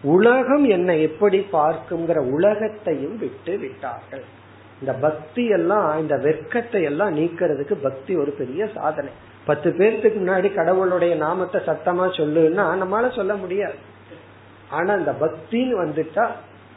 உலகம் என்னை எப்படி பார்க்குங்கிற உலகத்தையும் விட்டு விட்டார்கள். இந்த பக்தி எல்லாம் இந்த வெட்கத்தை எல்லாம் நீக்கிறதுக்கு பக்தி ஒரு பெரிய சாதனை. பத்து பேர்த்துக்கு முன்னாடி கடவுளுடைய நாமத்தை சத்தமா சொல்லுன்னா நம்மளால சொல்ல முடியாது. ஆனா இந்த பக்தின்னு வந்துட்டா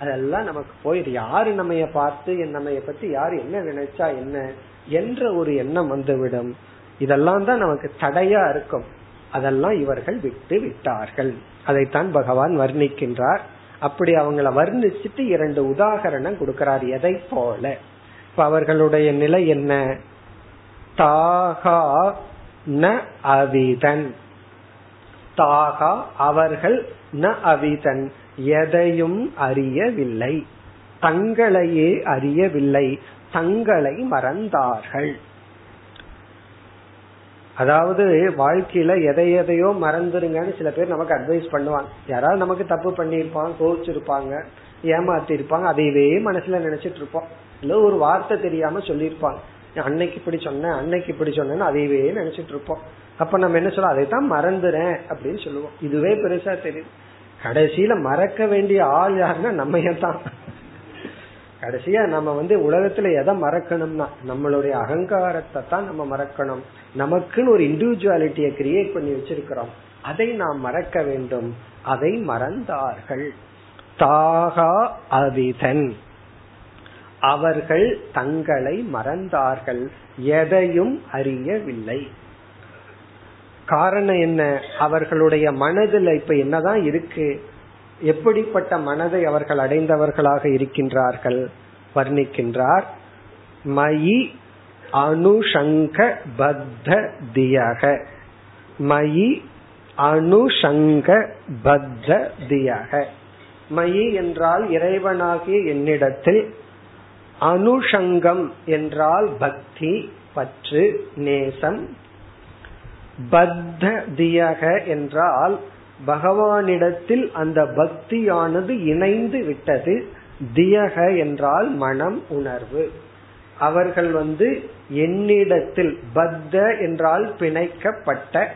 அதெல்லாம் நமக்கு போயிடு. யாரு நம்ம பார்த்து நம்ம பத்தி யாரு என்ன நினைச்சா என்ன என்ற ஒரு எண்ணம் வந்துவிடும். இதெல்லாம் தான் நமக்கு தடையா இருக்கும். அதெல்லாம் இவர்கள் விட்டு விட்டார்கள். அதைத்தான் பகவான் வர்ணிக்கின்றார். அப்படி அவங்கள வர்ணிச்சிட்டு இரண்டு உதாகரணம் கொடுக்கிறார் எதை போல. இப்ப அவர்களுடைய நிலை என்ன? தாகா ந அவிதன். தாகா அவர்கள் ந அவிதன். எதையும் அறியவில்லை. தங்களையே அறியவில்லை. தங்களை மறந்தார்கள். அதாவது வாழ்க்கையில எதை எதையோ மறந்துருங்கன்னு சில பேர் நமக்கு அட்வைஸ் பண்ணுவாங்க. யாராவது நமக்கு தப்பு பண்ணிருப்பாங்க கோவிச்சிருப்பாங்க ஏமாத்தி இருப்பாங்க அதையவே மனசுல நினைச்சிட்டு இருப்போம். ஏதோ ஒரு வார்த்தை தெரியாம சொல்லியிருப்பாங்க. அன்னைக்கு இப்படி சொன்னேன் அன்னைக்கு இப்படி சொன்னேன்னு அதையவே நினைச்சிட்டு இருப்போம். அப்ப நம்ம என்ன சொல்லுவோம்? அதை தான் மறந்துறேன் அப்படின்னு சொல்லுவோம். இதுவே பெருசா தெரியும் கடைசியில மறக்க வேண்டிய ஆள் யாருன்னா நம்ம தான். கடைசியா நம்ம வந்து உலகத்துல எதை மறக்கணும்னா நம்மளுடைய அகங்காரத்தை தான் நம்ம மறக்கணும். நமக்குன்னு ஒரு இண்டிவிஜுவாலிட்டியை கிரியேட் பண்ணி வச்சிருக்கிறோம். அதை நாம் மறக்க வேண்டும். அதை மறந்தார்கள். தாகா அவிதன். அவர்கள் தங்களை மறந்தார்கள். எதையும் அறியவில்லை. காரணம் என்ன? அவர்களுடைய மனதில் இப்ப என்னதான் இருக்கு? எப்படிப்பட்ட மனதை அவர்கள் அடைந்தவர்களாக இருக்கின்றார்கள்? வர்ணிக்கின்றார் மயி அனுஷங்க பத்த தியக. மயி அனுஷங்க பத்த தியக. மயி என்றால் இறைவனாகிய என்னிடத்தில் அனுஷங்கம் என்றால் பக்தி பற்று நேசம். பத்த தியக என்றால் பகவானிடத்தில் அந்த பக்தியானது இணைந்து விட்டது. தியக என்றால் மனம் உணர்வு. அவர்கள் வந்து என்னிடத்தில் பத்த என்றால் பிணைக்கப்பட்ட.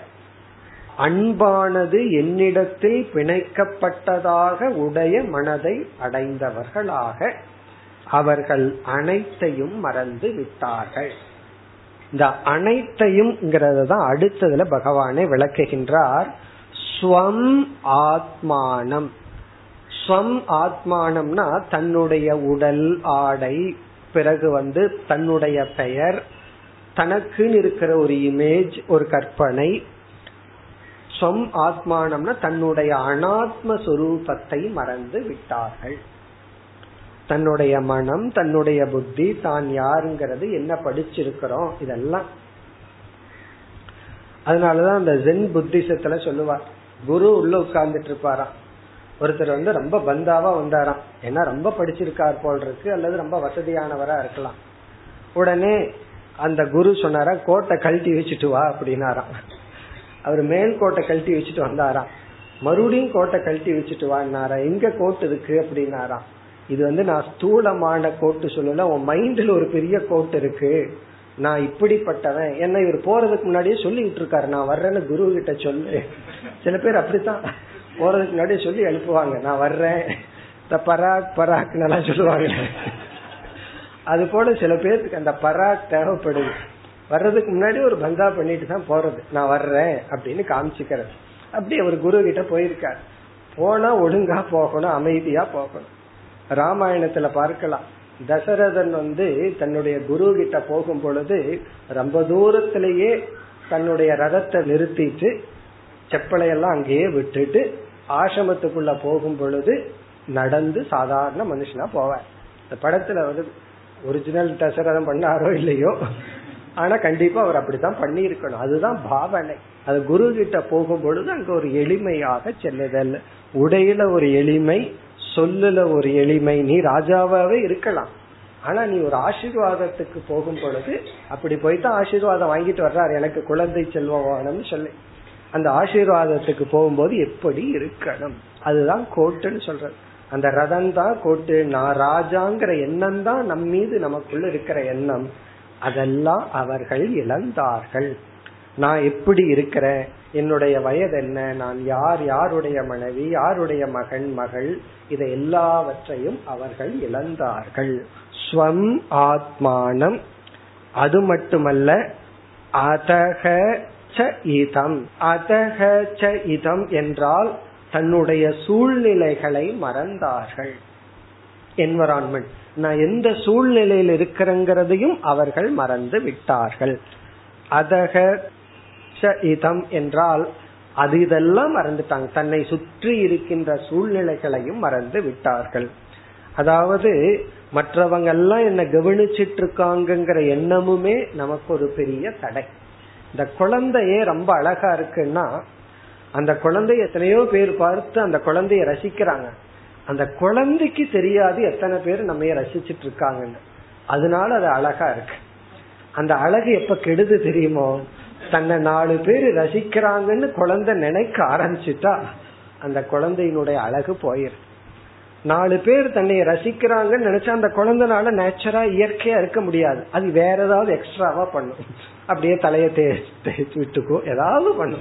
அன்பானது என்னிடத்தில் பிணைக்கப்பட்டதாக உடைய மனதை அடைந்தவர்களாக. அவர்கள் அனைத்தையும் மறந்து விட்டார்கள். இந்த அனைத்தையும் தான் அடுத்ததுல பகவானை விளக்குகின்றார். ஸ்வம் ஆத்மானம். ஸ்வம் ஆத்மானம்னா தன்னுடைய உடல் ஆடை பிறகு வந்து தன்னுடைய பெயர் தனக்குன்னு இருக்கிற ஒரு இமேஜ் ஒரு கற்பனை. ஸ்வம் ஆத்மானம்னா தன்னுடைய அனாத்ம சுரூபத்தை மறந்து விட்டார்கள். தன்னுடைய மனம் தன்னுடைய புத்தி தான் யாருங்கிறது என்ன படிச்சிருக்கிறோம் இதெல்லாம். அதனாலதான் அந்த ஜென் புத்திசத்துல சொல்லுவார். குரு உள்ள உட்கார்ந்துட்டு இருப்பாராம் ஒருத்தர் வந்து ரொம்ப பந்தாவா வந்தாராம். ஏன்னா ரொம்ப படிச்சிருக்கார் போல் இருக்கு அல்லது ரொம்ப வசதியானவரா இருக்கலாம். உடனே அந்த குரு சொன்னாரா கோட்டை கழட்டி வச்சுட்டு வா அப்படின்னாராம். அவர் மேல் கோட்டை கழட்டி வச்சுட்டு வந்தாராம். மறுபடியும் கோட்டை கழட்டி வச்சுட்டு வான்னாரா எங்க கோட்டு இருக்கு? அப்படின்னாராம். இது வந்து நான் ஸ்தூலமான கோட்டு சொல்லல உன் மைண்ட்ல ஒரு பெரிய கோட்டு இருக்கு. நான் இப்படிப்பட்டவன். என்ன இவர் போறதுக்கு முன்னாடியே சொல்லிட்டு இருக்காரு. நான் வர்றேன்னு குரு கிட்ட சொல்லு. சில பேர் அப்படித்தான். போறதுக்கு முன்னாடியே சொல்லி எழுப்புவாங்க. நான் வர்றேன். இந்த பராக் பராக் எல்லாம் சொல்லுவாங்க அது போல சில பேருக்கு அந்த பராக் தேவைப்படுது. வர்றதுக்கு முன்னாடி ஒரு பந்தா பண்ணிட்டு தான் போறது. நான் வர்றேன் அப்படின்னு காமிச்சுக்கிறது. அப்படி அவர் குரு கிட்ட போயிருக்காரு. போனா ஒழுங்கா போகணும் அமைதியா போகணும். ராமாயணத்துல பார்க்கலாம். தசரதன் வந்து தன்னுடைய குரு கிட்ட போகும் பொழுது ரொம்ப தூரத்திலேயே தன்னுடைய ரதத்தை நிறுத்திட்டு செப்பலையெல்லாம் அங்கேயே விட்டுட்டு ஆசிரமத்துக்குள்ள போகும் பொழுது நடந்து சாதாரண மனுஷனா போவேன் இந்த படத்துல வந்து ஒரிஜினல் தசரதம் பண்ணாரோ இல்லையோ? ஆனா கண்டிப்பா அவர் அப்படித்தான் பண்ணி இருக்கணும் அதுதான் பாவனை. அது குரு கிட்ட போகும் பொழுது அங்க ஒரு எளிமையாக செல்லுதல். உடையில ஒரு எளிமை சொல்லுல ஒரு எளிமை. நீ ராஜாவாவே இருக்கலாம். ஆனா நீ ஒரு ஆசீர்வாதத்துக்கு போகும் பொழுது அப்படி போயிட்டு ஆசீர்வாதம் வாங்கிட்டு வர்றாரு. எனக்கு குழந்தை செல்வம் வேணும்னு சொல்லி. அந்த ஆசீர்வாதத்துக்கு போகும்போது எப்படி இருக்கணும்? அதுதான் கோட்டுன்னு சொல்றது. அந்த ரதம் தான் கோட்டு. நான் ராஜாங்கிற எண்ணம் தான் நம் மீது நமக்குள்ள இருக்கிற எண்ணம். அதெல்லாம் அவர்கள் இழந்தார்கள். நான் எப்படி இருக்கிறேன் என்னுடைய வயது என்ன? நான் யார்? யாருடைய மனைவி? யாருடைய மகன் மகள்? இதை எல்லாவற்றையும் அவர்கள் இழந்தார்கள். ஸ்வம் ஆத்மானம். அது மட்டுமல்ல அதக இதம். அதக இதம் என்றால் தன்னுடைய சூழ்நிலைகளை மறந்தார்கள். என்வரான்மெண்ட் நான் எந்த சூழ்நிலையில் இருக்கிறேங்கிறதையும் அவர்கள் மறந்து விட்டார்கள். அதக இதம் என்றால் அது இதெல்லாம் மறந்துட்டாங்க. தன்னை சுற்றி இருக்கின்ற சூழ்நிலைகளையும் மறந்து விட்டார்கள். அதாவது மற்றவங்க எல்லாம் என்ன கவனிச்சிட்டு இருக்காங்கிற எண்ணமுமே நமக்கு ஒரு பெரிய தடை. இந்த குழந்தையே ரொம்ப அழகா இருக்குன்னா அந்த குழந்தைய எத்தனையோ பேர் பார்த்து அந்த குழந்தைய ரசிக்கிறாங்க. அந்த குழந்தைக்கு தெரியாது எத்தனை பேர் நம்ம ரசிச்சிட்டு இருக்காங்கன்னு அதனால அது அழகா இருக்கு. அந்த அழகு எப்ப கெடுது தெரியுமோ? தன்னை நாலு பேர் ரசிக்கிறாங்கன்னு குழந்தை நினைக்க ஆரம்பிச்சுட்டா அந்த குழந்தையினுடைய அழகு போயிரு. நாலு பேர் தன்னை ரசிக்கிறாங்கன்னு நினைச்சா அந்த குழந்தைனால நேச்சரா இயற்கையா இருக்க முடியாது. அது வேற ஏதாவது எக்ஸ்ட்ராவா பண்ணும். அப்படியே தலையை தேய்ச்சி விட்டுக்கோ. ஏதாவது பண்ணும்.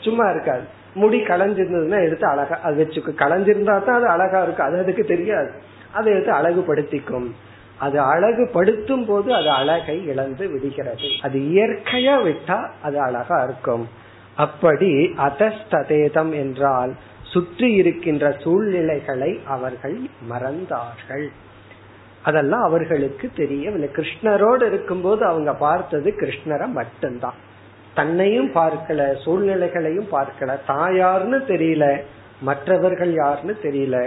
சும்மா இருக்காது. முடி களைஞ்சிருந்ததுன்னா எடுத்து அழகா அது வச்சுக்கு. களைஞ்சிருந்தா தான் அது அழகா இருக்கும். அது அதுக்கு தெரியாது. அதை எடுத்து அழகுபடுத்திக்கும். அது அழகுபடுத்தும் போது அது அழகை இழந்து விடுகிறது. அது இயற்கையா விட்டா அது அழகா இருக்கும். அப்படி அதஸ்ததேதம் என்றால் சுற்றி இருக்கின்ற சூழ்நிலைகளை அவர்கள் மறந்தார்கள். அதெல்லாம் அவர்களுக்கு தெரியவில்லை கிருஷ்ணரோடு இருக்கும்போது அவங்க பார்த்தது கிருஷ்ணரை மட்டும்தான். தன்னையும் பார்க்கல சூழ்நிலைகளையும் பார்க்கல. தாயார்னு தெரியல மற்றவர்கள் யாருன்னு தெரியல.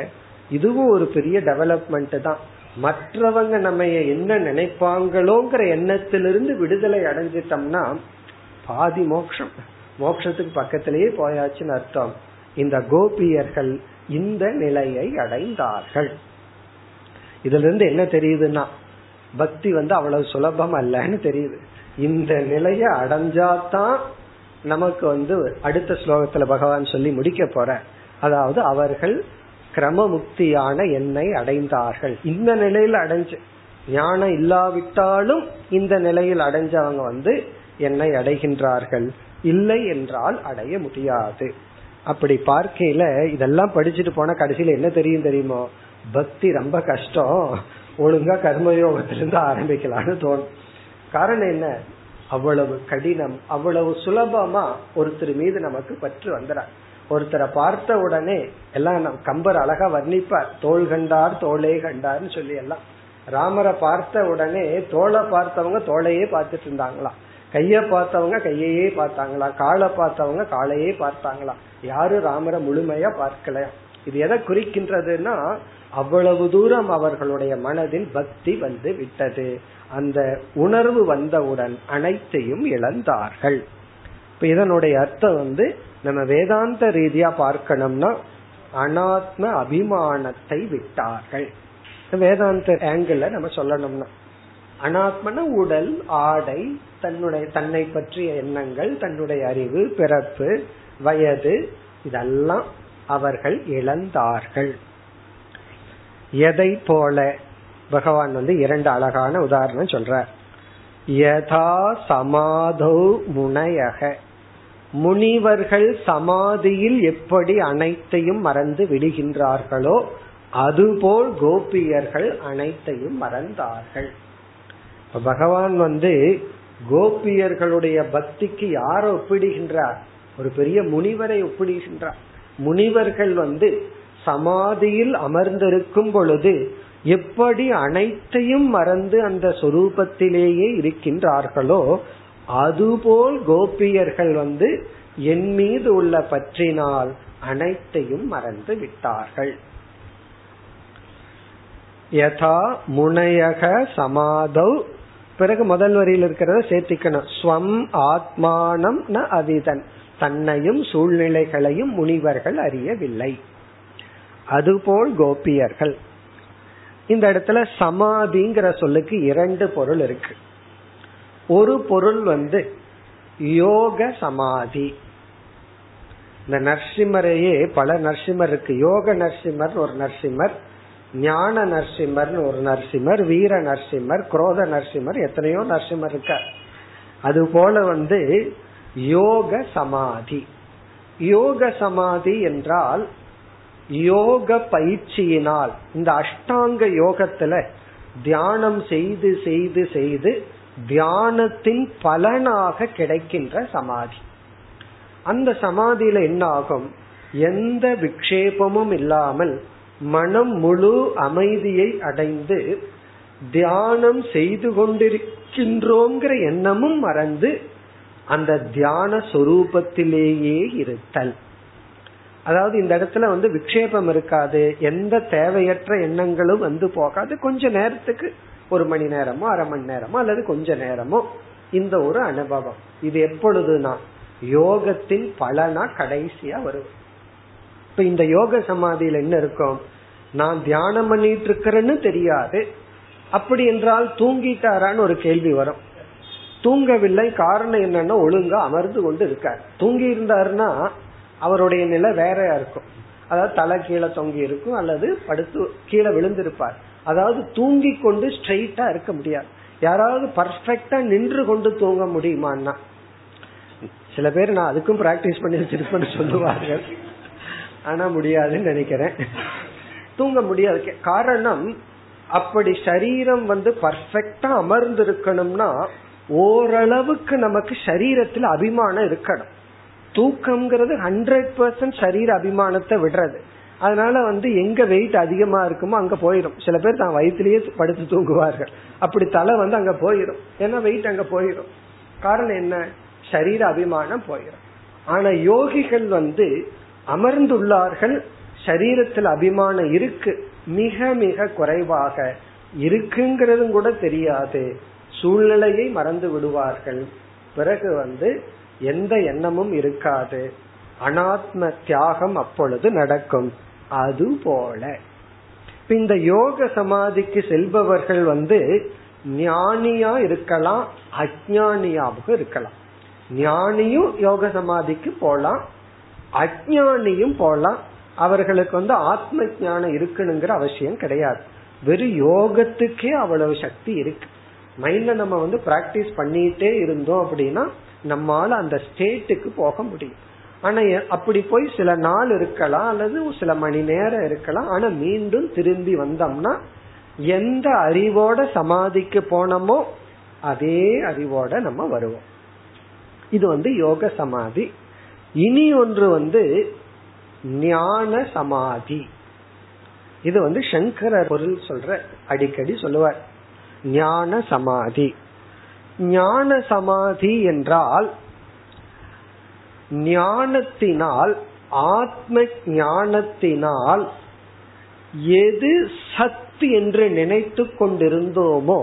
இதுவும் ஒரு பெரிய டெவலப்மெண்ட் தான். மற்றவங்க நம்ம என்ன நினைப்பாங்களோங்கிற எண்ணத்திலிருந்து விடுதலை அடைஞ்சிட்டோம்னா பாதி மோக்ஷம் மோக்ஷத்துக்கு பக்கத்திலேயே போயாச்சுன்னு அர்த்தம். இந்த கோபியர்கள் இந்த நிலையை அடைந்தார்கள். இதுல இருந்து என்ன தெரியுதுன்னா பக்தி வந்து அவ்வளவு சுலபம் அல்லன்னு தெரியுது. இந்த நிலையை அடைஞ்சாதான் நமக்கு வந்து அடுத்த ஸ்லோகத்துல பகவான் சொல்லி முடிக்க போற அதாவது அவர்கள் கிரமமுக்தியான என்னை அடைந்தார்கள். இந்த நிலையில் அடைஞ்சு ஞானம் இல்லாவிட்டாலும் இந்த நிலையில் அடைஞ்சவங்க வந்து என்னை அடைகின்றார்கள். இல்லை என்றால் அடைய முடியாது. அப்படி பார்க்கையில இதெல்லாம் படிச்சுட்டு போனா கடைசியில என்ன தெரியும் தெரியுமோ? பக்தி ரொம்ப கஷ்டம். ஒழுங்கா கர்மயோகத்திலிருந்து ஆரம்பிக்கலாம்னு தோணும். காரணம் என்ன? அவ்வளவு கடினம் அவ்வளவு சுலபமா ஒருத்தர் மீது நமக்கு பற்று வந்துடார் ஒருத்தரை பார்த்த உடனே எல்லாம் கம்பர் அழகா வர்ணிப்பார். தோல் கண்டார் தோளே கண்டார்னு சொல்லி எல்லாம். ராமரை பார்த்த உடனே தோலை பார்த்தவங்க தோளையே பார்த்துட்டு இருந்தாங்களாம். கைய பார்த்தவங்க கையையே பார்த்தாங்களா காலை பார்த்தவங்க காலையே பார்த்தாங்களா யாரு ராமரை முழுமையா பார்க்கல இது எதை குறிக்கின்றதுன்னா அவ்வளவு தூரம் அவர்களுடைய மனதில் பக்தி வந்து விட்டது. அந்த உணர்வு வந்தவுடன் அனைத்தையும் இழந்தார்கள். இப்ப இதனுடைய அர்த்தம் வந்து நம்ம வேதாந்த ரீதியா பார்க்கணும்னா அனாத்ம அபிமானத்தை விட்டார்கள். வேதாந்த ஆங்கிள் நம்ம சொல்லணும்னா அனாத்மன உடல் ஆடை தன்னுடைய தன்னை பற்றிய எண்ணங்கள் தன்னுடைய அறிவு பிறப்பு வயது இதெல்லாம் அவர்கள் இழந்தார்கள். எதை போல? பகவான் வந்து இரண்டு அழகான உதாரணம் சொல்ற யதா சமாதோ முனையக முனிவர்கள் சமாதியில் எப்படி அனைத்தையும் மறந்து விடுகின்றார்களோ அதுபோல் கோபியர்கள் அனைத்தையும் மறந்தார்கள். பகவான் வந்து கோபியர்களுடைய பக்திக்கு யார ஒப்பிடுகின்றார்? ஒரு பெரிய முனிவரை ஒப்பிடுகின்றார். முனிவர்கள் வந்து சமாதியில் அமர்ந்திருக்கும் பொழுது எப்படி அனைத்தையும் மறந்து அந்த சொரூபத்திலேயே இருக்கின்றார்களோ அதுபோல் கோபியர்கள் வந்து என் மீது உள்ள பற்றினால் அனைத்தையும் மறந்து விட்டார்கள். யதா முனையக சமாதவ் பிறகு முதல் வரியில் இருக்கிறத சேர்த்திக்கணும். ஸ்வம் ஆத்மானம் ந அவிதன். தன்னையும் சூழ்நிலைகளையும் முனிவர்கள் அறியவில்லை. அதுபோல் கோபியர்கள். இந்த இடத்துல சமாதிங்கிற சொல்லுக்கு இரண்டு பொருள் இருக்கு. ஒரு பொருள் வந்து யோக சமாதி. இந்த நரசிம்மரையே பல நரசிம்மர் இருக்கு. யோக நரசிம்மர் ஒரு நரசிம்மர் ஞான நரசிம்மர் ஒரு நரசிம்மர் வீர நரசிம்மர் குரோத நரசிம்மர் எத்தனையோ நரசிம்மர் இருக்க அது போல வந்து யோக சமாதி. யோக சமாதி என்றால் யோக பயிற்சியினால் இந்த அஷ்டாங்க யோகத்துல தியானம் செய்து செய்து செய்து தியானத்தின் பலனாக கிடைக்கின்ற சமாதி. அந்த சமாதியில என்ன ஆகும் எந்த விக்ஷேபமும் இல்லாமல் மனம் முழு அமைதியை அடைந்து தியானம் செய்து கொண்டிருக்கின்றோங்கிற எண்ணமும் மறந்து அந்த தியான சொரூபத்திலேயே இருத்தல். அதாவது இந்த இடத்துல வந்து விக்ஷேபம் இருக்காது எந்த தேவையற்ற எண்ணங்களும் வந்து போகாது. கொஞ்ச நேரத்துக்கு ஒரு மணி நேரமோ அரை மணி நேரமோ அல்லது கொஞ்ச நேரமோ இந்த ஒரு அனுபவம். இது எப்பொழுதுனா யோகத்தின் பலனா கடைசியா வரும். இப்ப இந்த யோக சமாதியில என்ன இருக்கும்? நான் தியானம் பண்ணிட்டு இருக்கிறேன்னு தெரியாது. அப்படி என்றால் தூங்கிட்டாரான்னு ஒரு கேள்வி வரும். தூங்கவில்லை காரணம் என்னன்னா ஒழுங்கா அமர்ந்து கொண்டு இருக்கார். தூங்கி இருந்தாருன்னா அவருடைய நிலை வேறையா இருக்கும். அதாவது தலை கீழே தொங்கி இருக்கும் அல்லது படுத்து கீழே விழுந்திருப்பார். அதாவது தூங்கி கொண்டு ஸ்ட்ரெயிட்டா இருக்க முடியாது. யாராவது பர்ஃபெக்டா நின்று கொண்டு தூங்க முடியுமான்னா? சில பேர் நான் அதுக்கும் பிராக்டிஸ் பண்ணி வச்சிருப்பேன்னு சொல்லுவார்கள். ஆனா முடியாதுன்னு நினைக்கிறேன். தூங்க முடியாது. காரணம் அப்படி சரீரம் வந்து பர்ஃபெக்டா அமர்ந்து இருக்கணும்னா ஓரளவுக்கு நமக்கு சரீரத்துல அபிமானம் இருக்கணும். தூக்கம்ங்கிறது ஹண்ட்ரட் பர்சன்ட் சரீர அபிமானத்தை விடுறது. அதனால வந்து எங்க வெயிட் அதிகமா இருக்குமோ அங்க போயிடும். சில பேர் தான் வயிற்றுலயே படுத்து தூங்குவார்கள். அப்படி தலை வந்து அங்க போயிடும். ஏன்னா வெயிட் அங்க போயிடும். காரணம் என்ன? சரீர அபிமானம் போயிடும். ஆனா யோகிகள் வந்து அமர்ந்துள்ளார்கள். சரீரத்தில் அபிமானம் இருக்கு. மிக மிக குறைவாக இருக்குங்கிறதும் கூட தெரியாது. சூழ்நிலையை மறந்து விடுவார்கள். பிறகு வந்து எந்த எண்ணமும் இருக்காது. அனாத்ம தியாகம் அப்பொழுது நடக்கும். அது போல இந்த யோக சமாதிக்கு செல்பவர்கள் வந்து ஞானியா இருக்கலாம் அஜானியாவும் இருக்கலாம். ஞானியும் யோக சமாதிக்கு போலாம் அஜானியும் போலாம். அவர்களுக்கு வந்து ஆத்ம ஞானம் இருக்கணுங்கிற அவசியம் கிடையாது. வெறும் யோகத்துக்கே அவ்வளவு சக்தி இருக்கு. மைண்ட்ல நம்ம வந்து பிராக்டிஸ் பண்ணிட்டே இருந்தோம் அப்படின்னா நம்மால அந்த ஸ்டேட்டுக்கு போக முடியும். ஆனா அப்படி போய் சில நாள் இருக்கலாம் அல்லது சில மணி நேரம் இருக்கலாம் ஆனா மீண்டும் திரும்பி வந்தோம்னா எந்த அறிவோட சமாதிக்கு போனோமோ அதே அறிவோட நம்ம வருவோம். இது வந்து யோக சமாதி. இனி ஒன்று வந்து ஞான சமாதி. இது வந்து சங்கரர் பொருள் சொல்ற அடிக்கடி சொல்லுவார். ஞான சமாதி. ஞான சமாதி என்றால் ஞானத்தினால் ஆத்ம ஞானத்தினால் எது சத்து என்று நினைத்து கொண்டிருந்தோமோ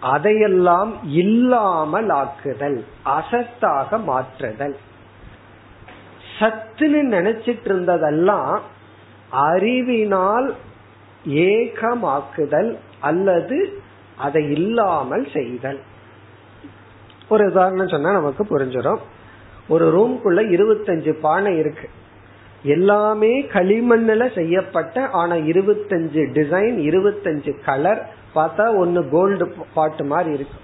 அதையெல்லாம் இல்லாமல் ஆக்குதல் அசத்தாக மாற்றுதல். சத்துன்னு நினைச்சிட்டு இருந்ததெல்லாம் அறிவினால் ஏகமாக்குதல் அல்லது அதை இல்லாமல் செய்தல். ஒரு உதாரணம் சொன்னா நமக்கு புரிஞ்சிடும் ஒரு ரூம்குள்ள இருபத்தஞ்சு பானை இருக்கு. எல்லாமே களிமண்ணுல செய்யப்பட்ட ஆனா இருபத்தஞ்சு டிசைன் இருபத்தஞ்சு கலர் பார்த்தா ஒன்னு கோல்டு பாட்டு மாதிரி இருக்கு.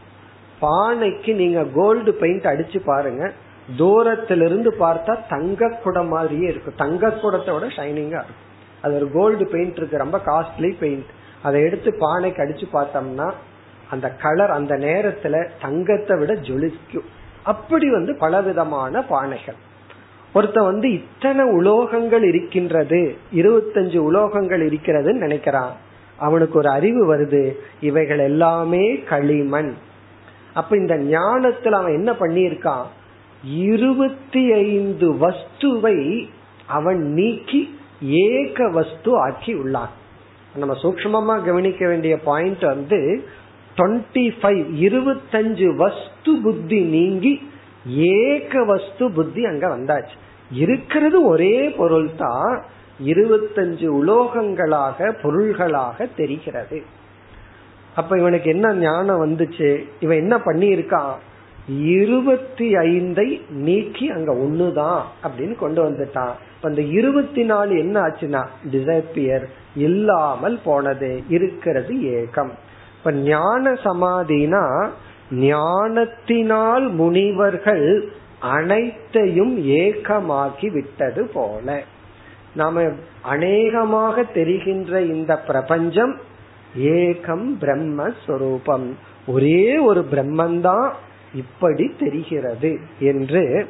பானைக்கு நீங்க கோல்டு பெயிண்ட் அடிச்சு பாருங்க தூரத்திலிருந்து பார்த்தா தங்க குடம் மாதிரியே இருக்கும் தங்க குடத்தோட விட ஷைனிங்கா இருக்கும். அது ஒரு கோல்டு பெயிண்ட் இருக்கு ரொம்ப காஸ்ட்லி பெயிண்ட் அதை எடுத்து பானைக்கு அடிச்சு பார்த்தோம்னா அந்த கலர் அந்த நேரத்துல தங்கத்தை விட ஜொலிக்கும். அப்படி வந்து பலவிதமான பானைகள். ஒருத்த வந்து இத்தனை உலோகங்கள் இருக்கின்றது இருபத்தஞ்சு உலோகங்கள் இருக்கிறதுன்னு நினைக்கிறான். அவனுக்கு ஒரு அறிவு வருது இவைகள் எல்லாமே களிமண். அப்ப இந்த ஞானத்துல அவன் என்ன பண்ணியிருக்கான்? இருபத்தி ஐந்து வஸ்துவை அவன் நீக்கி ஏக வஸ்து ஆக்கி உள்ளான். நம்ம சூக்மமா கவனிக்க வேண்டிய பாயிண்ட் வந்து டுவெண்ட்டி ஃபைவ் இருபத்தஞ்சு வஸ்து புத்தி நீங்கி ஏக வஸ்து புத்தி அங்க வந்தாச்சு. இருக்கிறது ஒரே பொருள் தான் இருபத்தஞ்சு உலோகங்களாக பொருள்களாக தெரிகிறது. அப்ப இவனுக்கு என்ன ஞானம் வந்துச்சு? இவன் என்ன பண்ணியிருக்கான்? இருபத்தி ஐந்தை நீக்கி அங்க ஒண்ணுதான் அப்படின்னு கொண்டு வந்துட்டான். அந்த இருபத்தி நாலு என்ன ஆச்சுன்னா டிசப்பியர் இல்லாமல் போனது இருக்கிறது ஏகம். இப்ப ஞான சமாதினா ஞானத்தினால் முனிவர்கள் அனைத்தையும் ஏகமாக்கி விட்டது போல. நாம அநேகமாக தெரிகின்ற இந்த பிரபஞ்சம் ஏகம் பிரம்மஸ்வரூபம் ஒரே ஒரு பிரம்மந்தான் இப்படி தெரிகிறது என்று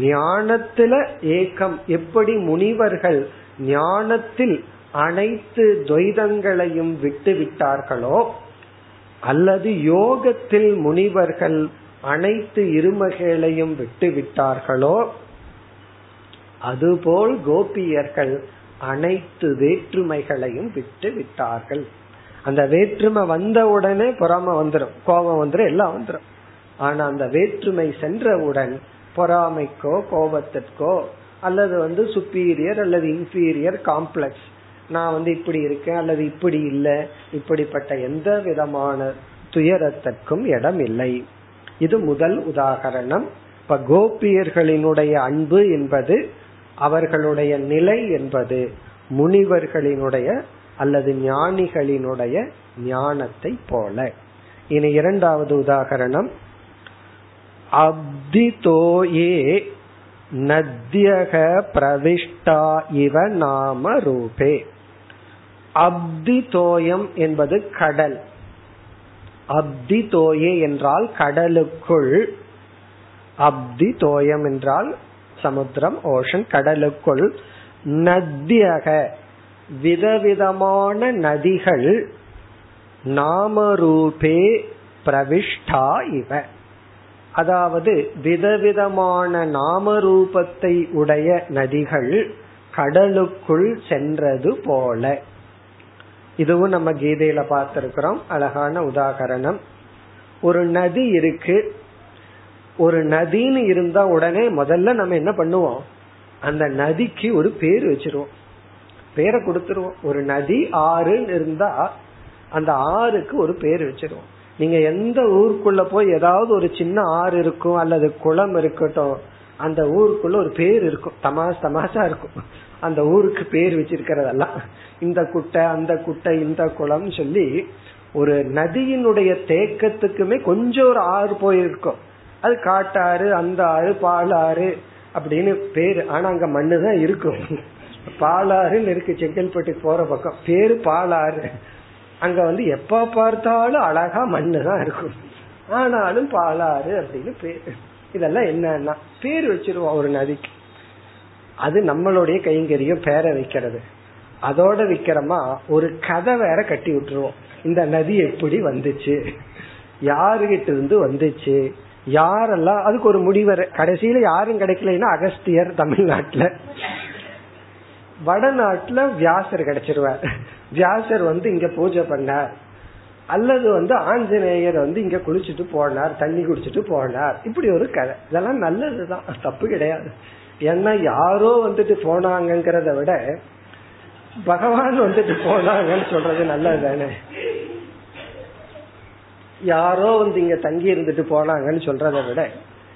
ஞானத்துல ஏக்கம் எப்படி முனிவர்கள் ஞானத்தில் அனைத்து துவைதங்களையும் விட்டு விட்டார்களோ அல்லது யோகத்தில் முனிவர்கள் அனைத்து இருமைகளையும் விட்டு விட்டார்களோ அதுபோல் கோபியர்கள் அனைத்து வேற்றுமைகளையும் விட்டு விட்டார்கள் அந்த வேற்றுமை வந்த உடனே பொறாம வந்துடும் கோபம் வந்துடும் எல்லாம் வந்துடும் ஆனா அந்த வேற்றுமை சென்றவுடன் பொறாமைக்கோ கோபத்திற்கோ அல்லது வந்து சுப்பீரியர் அல்லது இன்பீரியர் காம்ப்ளெக்ஸ் நான் வந்து இப்படி இருக்கேன் அல்லது இப்படி இல்லை இப்படிப்பட்ட எந்த விதமான துயரத்திற்கும் இடம் இல்லை இது முதல் உதாகரணம். இப்ப கோபியர்களினுடைய அன்பு என்பது அவர்களுடைய நிலை என்பது முனிவர்களினுடைய அல்லது ஞானிகளினுடைய ஞானத்தை போல. இனி இரண்டாவது உதாகரணம். அப்திதோயே நத்தியக பிரவிஷ்டா இவ நாம ரூபே. அப்திதோயம் என்பது கடல். அப்திதோயே என்றால் கடலுக்குள். அப்திதோயம் என்றால் சமுத்திரம் ஓஷன் கடலுக்குள். நத்தியக விதவிதமான நதிகள். நாமரூபே பிரவிஷ்டா இவ. அதாவது விதவிதமான நாமரூபத்தை உடைய நதிகள் கடலுக்குள் சென்றது போல. இதுவும் நம்ம கீதையில பார்த்திருக்கிறோம். அழகான உதாகரணம். ஒரு நதி இருக்கு. ஒரு நதின்னு இருந்தா உடனே முதல்ல நம்ம என்ன பண்ணுவோம்? அந்த நதிக்கு ஒரு பேர் வச்சிருவோம். பேரை கொடுத்துருவோம். ஒரு நதி ஆறுன்னு இருந்தா அந்த ஆறுக்கு ஒரு பேர் வச்சிருவோம். நீங்க எந்த ஊருக்குள்ள போய் ஏதாவது ஒரு சின்ன ஆறு இருக்கும் அல்லது குளம் இருக்கட்டும் அந்த ஊருக்குள்ள ஒரு பேர் இருக்கும். தமாஸ் தமாசா இருக்கும். அந்த ஊருக்கு பேர் வச்சிருக்கிறதெல்லாம் இந்த குட்டை அந்த குட்டை இந்த குளம் சொல்லி ஒரு நதியினுடைய தேக்கத்துக்குமே கொஞ்சம் ஒரு ஆறு போயிருக்கும். அது காட்டாறு அந்த ஆறு பாலாறு அப்படின்னு பேரு. ஆனா அங்க மண்ணுதான் இருக்கும். பாலாறுன்னு இருக்கு செங்கல்பட்டுக்கு போற பக்கம். பேரு பாலாறு. அங்க வந்து எப்ப பார்த்தாலும் அழகா மண்ணு தான் இருக்கும். ஆனாலும் பாலாறு அப்படின்னு பேரு. இதெல்லாம் என்னன்னா பேர் வச்சிருவோம் ஒரு நதிக்கு. அது நம்மளுடைய கைங்கரியம் பேரை வைக்கிறது. அதோட விக்கிறோமா ஒரு கதை வேற கட்டி விட்டுருவோம். இந்த நதி எப்படி வந்துச்சு? யாருகிட்ட இருந்து வந்துச்சு? யாரெல்லாம் அதுக்கு ஒரு முடிவர் கடைசியில யாரும் கிடைக்கலன்னா அகஸ்தியர் தமிழ்நாட்டுல. வடநாட்டுல வியாசர் கிடைச்சிருவார். வியாசர் வந்து இங்க பூஜை பண்ணார். அல்லது வந்து ஆஞ்சநேயர் வந்து இங்க குளிச்சுட்டு போனார் தண்ணி குடிச்சிட்டு போனார். இப்படி ஒரு கதை. இதெல்லாம் நல்லதுதான். தப்பு கிடையாது. ஏன்னா யாரோ வந்துட்டு போனாங்கிறத விட பகவான் வந்துட்டு போனாங்கன்னு சொல்றது நல்லது தானே யாரோ வந்து இங்க தங்கி இருந்துட்டு போனாங்கன்னு சொல்றதை விட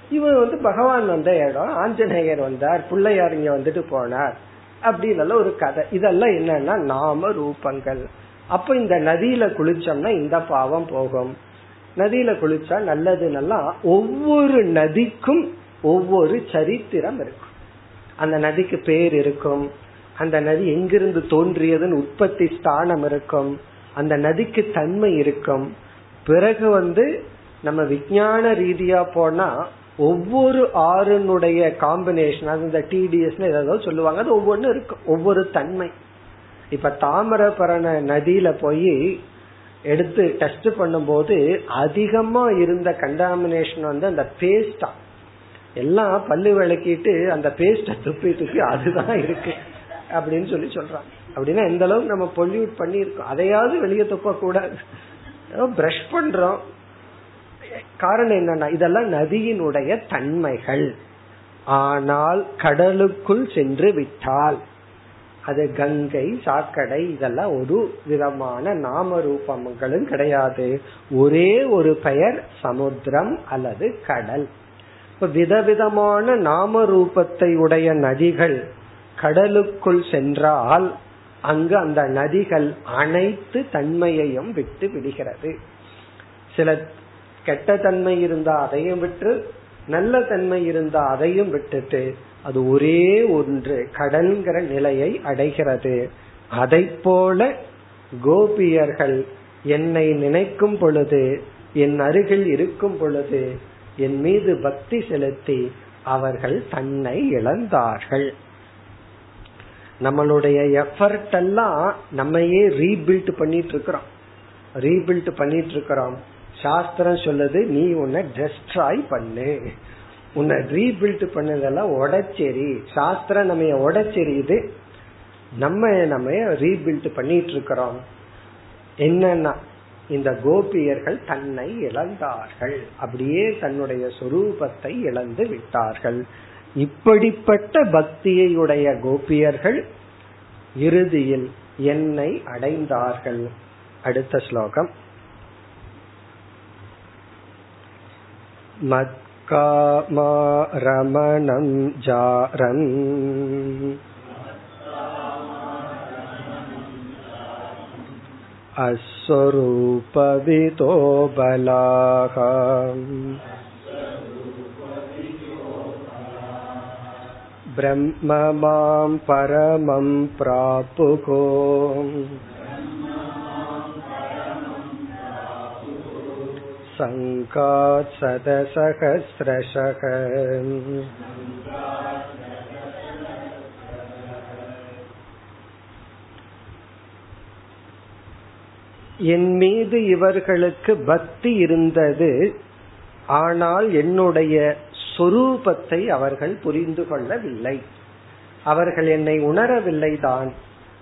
இவர் வந்து பகவான் வந்த இடம் ஆஞ்சநேயர் வந்தார் பிள்ளையார் இங்க வந்துட்டு போனார் அப்படின்னு ஒரு கதை. இதெல்லாம் என்னன்னா நாம ரூபங்கள். அப்ப இந்த நதியில குளிச்சோம்னா இந்த பாவம் போகும். நதியில குளிச்சா நல்லது நல்லா ஒவ்வொரு நதிக்கும் ஒவ்வொரு சரித்திரம் இருக்கும். அந்த நதிக்கு பேர் இருக்கும். அந்த நதி எங்கிருந்து தோன்றியதுன்னு உற்பத்தி ஸ்தானம் இருக்கும். அந்த நதிக்கு தன்மை இருக்கும். பிறகு வந்து நம்ம விஞ்ஞான ரீதியா போனா ஒவ்வொரு ஆறுனுடைய காம்பினேஷன் அது இந்த டிடிஎஸ் ஏதாவது சொல்லுவாங்க அது ஒவ்வொன்றும் இருக்கும். ஒவ்வொரு தன்மை. இப்ப தாமிரபரண நதியில போய் எடுத்து டெஸ்ட் பண்ணும்போது அதிகமா இருந்த கண்டாமினேஷன் வந்து அந்த பேஸ்டா எல்லாம் பல்லு விளக்கிட்டு அந்த பேஸ்ட துப்பி துப்பி அதுதான் இருக்கு அப்படின்னு சொல்லி சொல்றான் அப்படின்னா எந்த அளவுக்கு நம்ம பொல்யூட் பண்ணிருக்கோம் அதையாவது வெளியே துப்ப கூடாது பிரஷ் பண்றோம். காரணம் என்னன்னா இதெல்லாம் நதியினுடைய தன்மைகள். ஆனால் கடலுக்குள் சென்று விட்டால் அது கங்கை சாக்கடை இதெல்லாம் ஒரு விதமான நாம ரூபங்களும் கிடையாது. ஒரே ஒரு பெயர் சமுத்திரம் அல்லது கடல். இப்ப விதவிதமான நாம ரூபத்தை உடைய நதிகள் கடலுக்குள் சென்றால் அங்கு அந்த நதிகள் அனைத்து தன்மையையும் விட்டு விடுகிறது. சில கெட்ட தன்மை இருந்தா அதையும் விட்டு நல்ல தன்மை இருந்தா அதையும் விட்டுட்டு அது ஒரே ஒன்று கடல்கிற நிலையை அடைகிறது. அதை போல கோபியர்கள் என்னை நினைக்கும் பொழுது என் அருகில் இருக்கும் பொழுது என் மீது பக்தி செலுத்தி அவர்கள் தன்னை இழந்தார்கள். நம்மளுடைய எஃபர்ட் எல்லாம் நம்மையே ரீபில்ட் பண்ணிட்டு இருக்கிறோம் ரீபில்ட் பண்ணிட்டு இருக்கிறோம் சாஸ்திரம் சொல்லுது நீ உன்னை டெஸ்ட்ராய் பண்ணு. உன்னை ரீபில்ட் பண்ணதெல்லாம் உடச்சேரி சாஸ்திரம் நம்ம உடச்செரியுது நம்ம நம்ம ரீபில்ட் பண்ணிட்டு இருக்கிறோம் என்னன்னா இந்த கோபியர்கள் தன்னை இழந்தார்கள் அப்படியே தன்னுடைய சொரூபத்தை இழந்து விட்டார்கள் இப்படிப்பட்ட பக்தியை உடைய கோபியர்கள் இறுதியில் என்னை அடைந்தார்கள் அடுத்த ஸ்லோகம் मत्कामा रमणं जारम् अस्वरूपवितो बलाः ब्रह्म मां परमं प्रापुको सङ्कात् सदसहस्रशः என் மீது இவர்களுக்கு பக்தி இருந்தது ஆனால் என்னுடைய சொரூபத்தை அவர்கள் புரிந்து கொள்ளவில்லை. அவர்கள் என்னை உணரவில்லை தான்.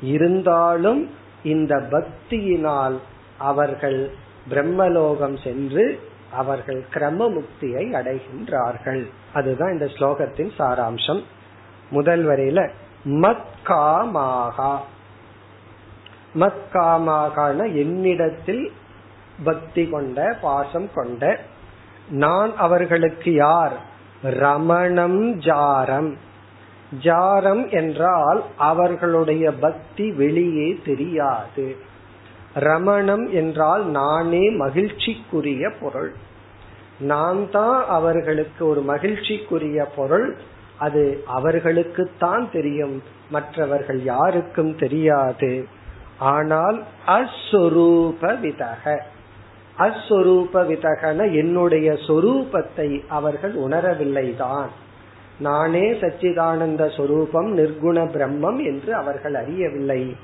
இருந்தாலும் இந்த பக்தியினால் அவர்கள் பிரம்மலோகம் சென்று அவர்கள் கிரம முக்தியை அடைகின்றார்கள். அதுதான் இந்த ஸ்லோகத்தின் சாராம்சம். முதல் வரையில மத்காமாகா. மத்காமாகான என்னிடத்தில் பக்தி கொண்ட பாசம் கொண்ட நான் அவர்களுக்கு யார்? ரமணம் ஜாரம். ஜாரம் என்றால் அவர்களுடைய பக்தி வெளியே தெரியாது. ரமணம் என்றால் நானே மகிழ்ச்சிக்குரிய பொருள். நான் தான் அவர்களுக்கு ஒரு மகிழ்ச்சிக்குரிய பொருள். அது அவர்களுக்குத்தான் தெரியும். மற்றவர்கள் யாருக்கும் தெரியாது. ஆனால் அஸ்வரூப விதக அஸ்வரூப விதகன என்னுடைய சொரூபத்தை அவர்கள் உணரவில்லைதான். நானே சச்சிதானந்த சொரூபம் நிர்குண பிரம்மம் என்று அவர்கள் அறியவில்லை.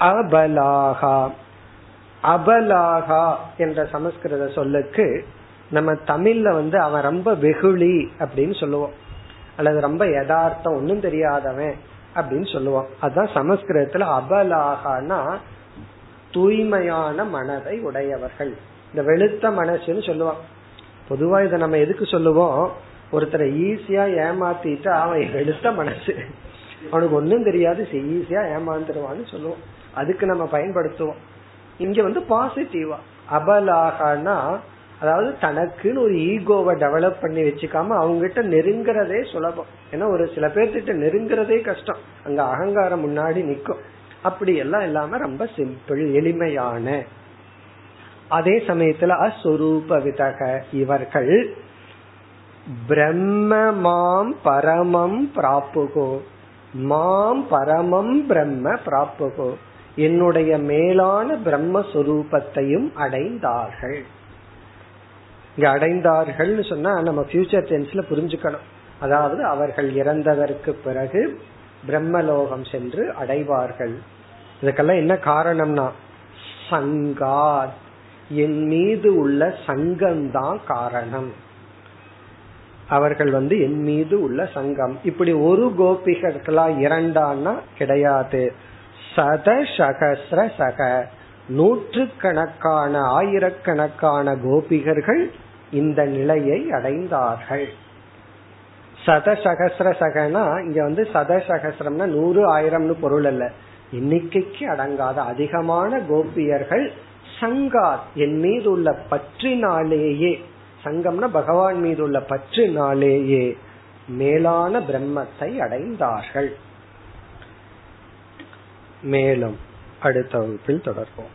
அபலாகா அபலாகா என்ற சமஸ்கிருத சொல்லுக்கு நம்ம தமிழ்ல வந்து அவன் ரொம்ப வெகுளி அப்படின்னு சொல்லுவோம். அல்லது ரொம்ப யதார்த்தம் ஒன்னும் தெரியாதவன். அப்படின்னு சொல்லுவோம். அதுதான் சமஸ்கிருதத்துல அபலாகனா தூய்மையான மனதை உடையவர்கள். இந்த வெளுத்த மனசுன்னு சொல்லுவான் பொதுவா இதை நம்ம எதுக்கு சொல்லுவோம்? ஒருத்தரை ஈஸியா ஏமாத்திட்டு அவன் வெளுத்த மனசு. அவனுக்கு ஒன்னும் தெரியாது ஈஸியா ஏமாந்துருவான்னு சொல்லுவோம். அதுக்கு நம்ம பயன்படுத்துவோம். இங்க வந்து பாசிட்டிவா அபலாகனா அதாவது தனக்குன்னு ஒரு ஈகோவை டெவலப் பண்ணி வச்சுக்காம அவங்க கிட்ட நெருங்குறதே சுலபம். ஏன்னா ஒரு சில பேர்த்திட்ட நெருங்குறதே கஷ்டம். அங்க அகங்காரம் முன்னாடி நிக்கும். அப்படி எல்லாம் இல்லாம ரொம்ப சிம்பிள் எளிமையான. அதே சமயத்துல அஸ்வரூப விதக இவர்கள் பிரம்ம மாம் பரமம் பிராப்புகோ மாம் பரமம் பிரம்ம பிராப்புகோ என்னுடைய மேலான பிரம்மஸ்வரூபத்தையும் அடைந்தார்கள். இங்க அடைந்தார்கள் சொன்னா நம்ம ஃபியூச்சர் டென்ஸ்ல புரிஞ்சுக்கணும். அதாவது அவர்கள் இறந்ததற்கு பிறகு பிரம்மலோகம் சென்று அடைவார்கள். இதுக்கெல்லாம் என்ன காரணம்னா சங்கா என் மீது உள்ள சங்கம்தான் காரணம். அவர்கள் வந்து என் மீது உள்ள சங்கம். இப்படி ஒரு கோபிகளா இரண்டான்னா கிடையாது. சத சகசிர சக. நூற்று கணக்கான ஆயிரக்கணக்கான கோபிகர்கள் இந்த நிலையை அடைந்தார்கள். சதசகசிர சகனா இங்க வந்து சதசகசிரம்னா நூறு ஆயிரம்னு பொருள் அல்ல. எண்ணிக்கைக்கு அடங்காத அதிகமான கோபியர்கள் சங்காத் என் மீது உள்ள பற்றினாலேயே சங்கம்னா பகவான் மீது உள்ள பற்றினாலேயே மேலான பிரம்மத்தை அடைந்தார்கள். மேலும் அடுத்த வகுப்பில் தொடர்போம்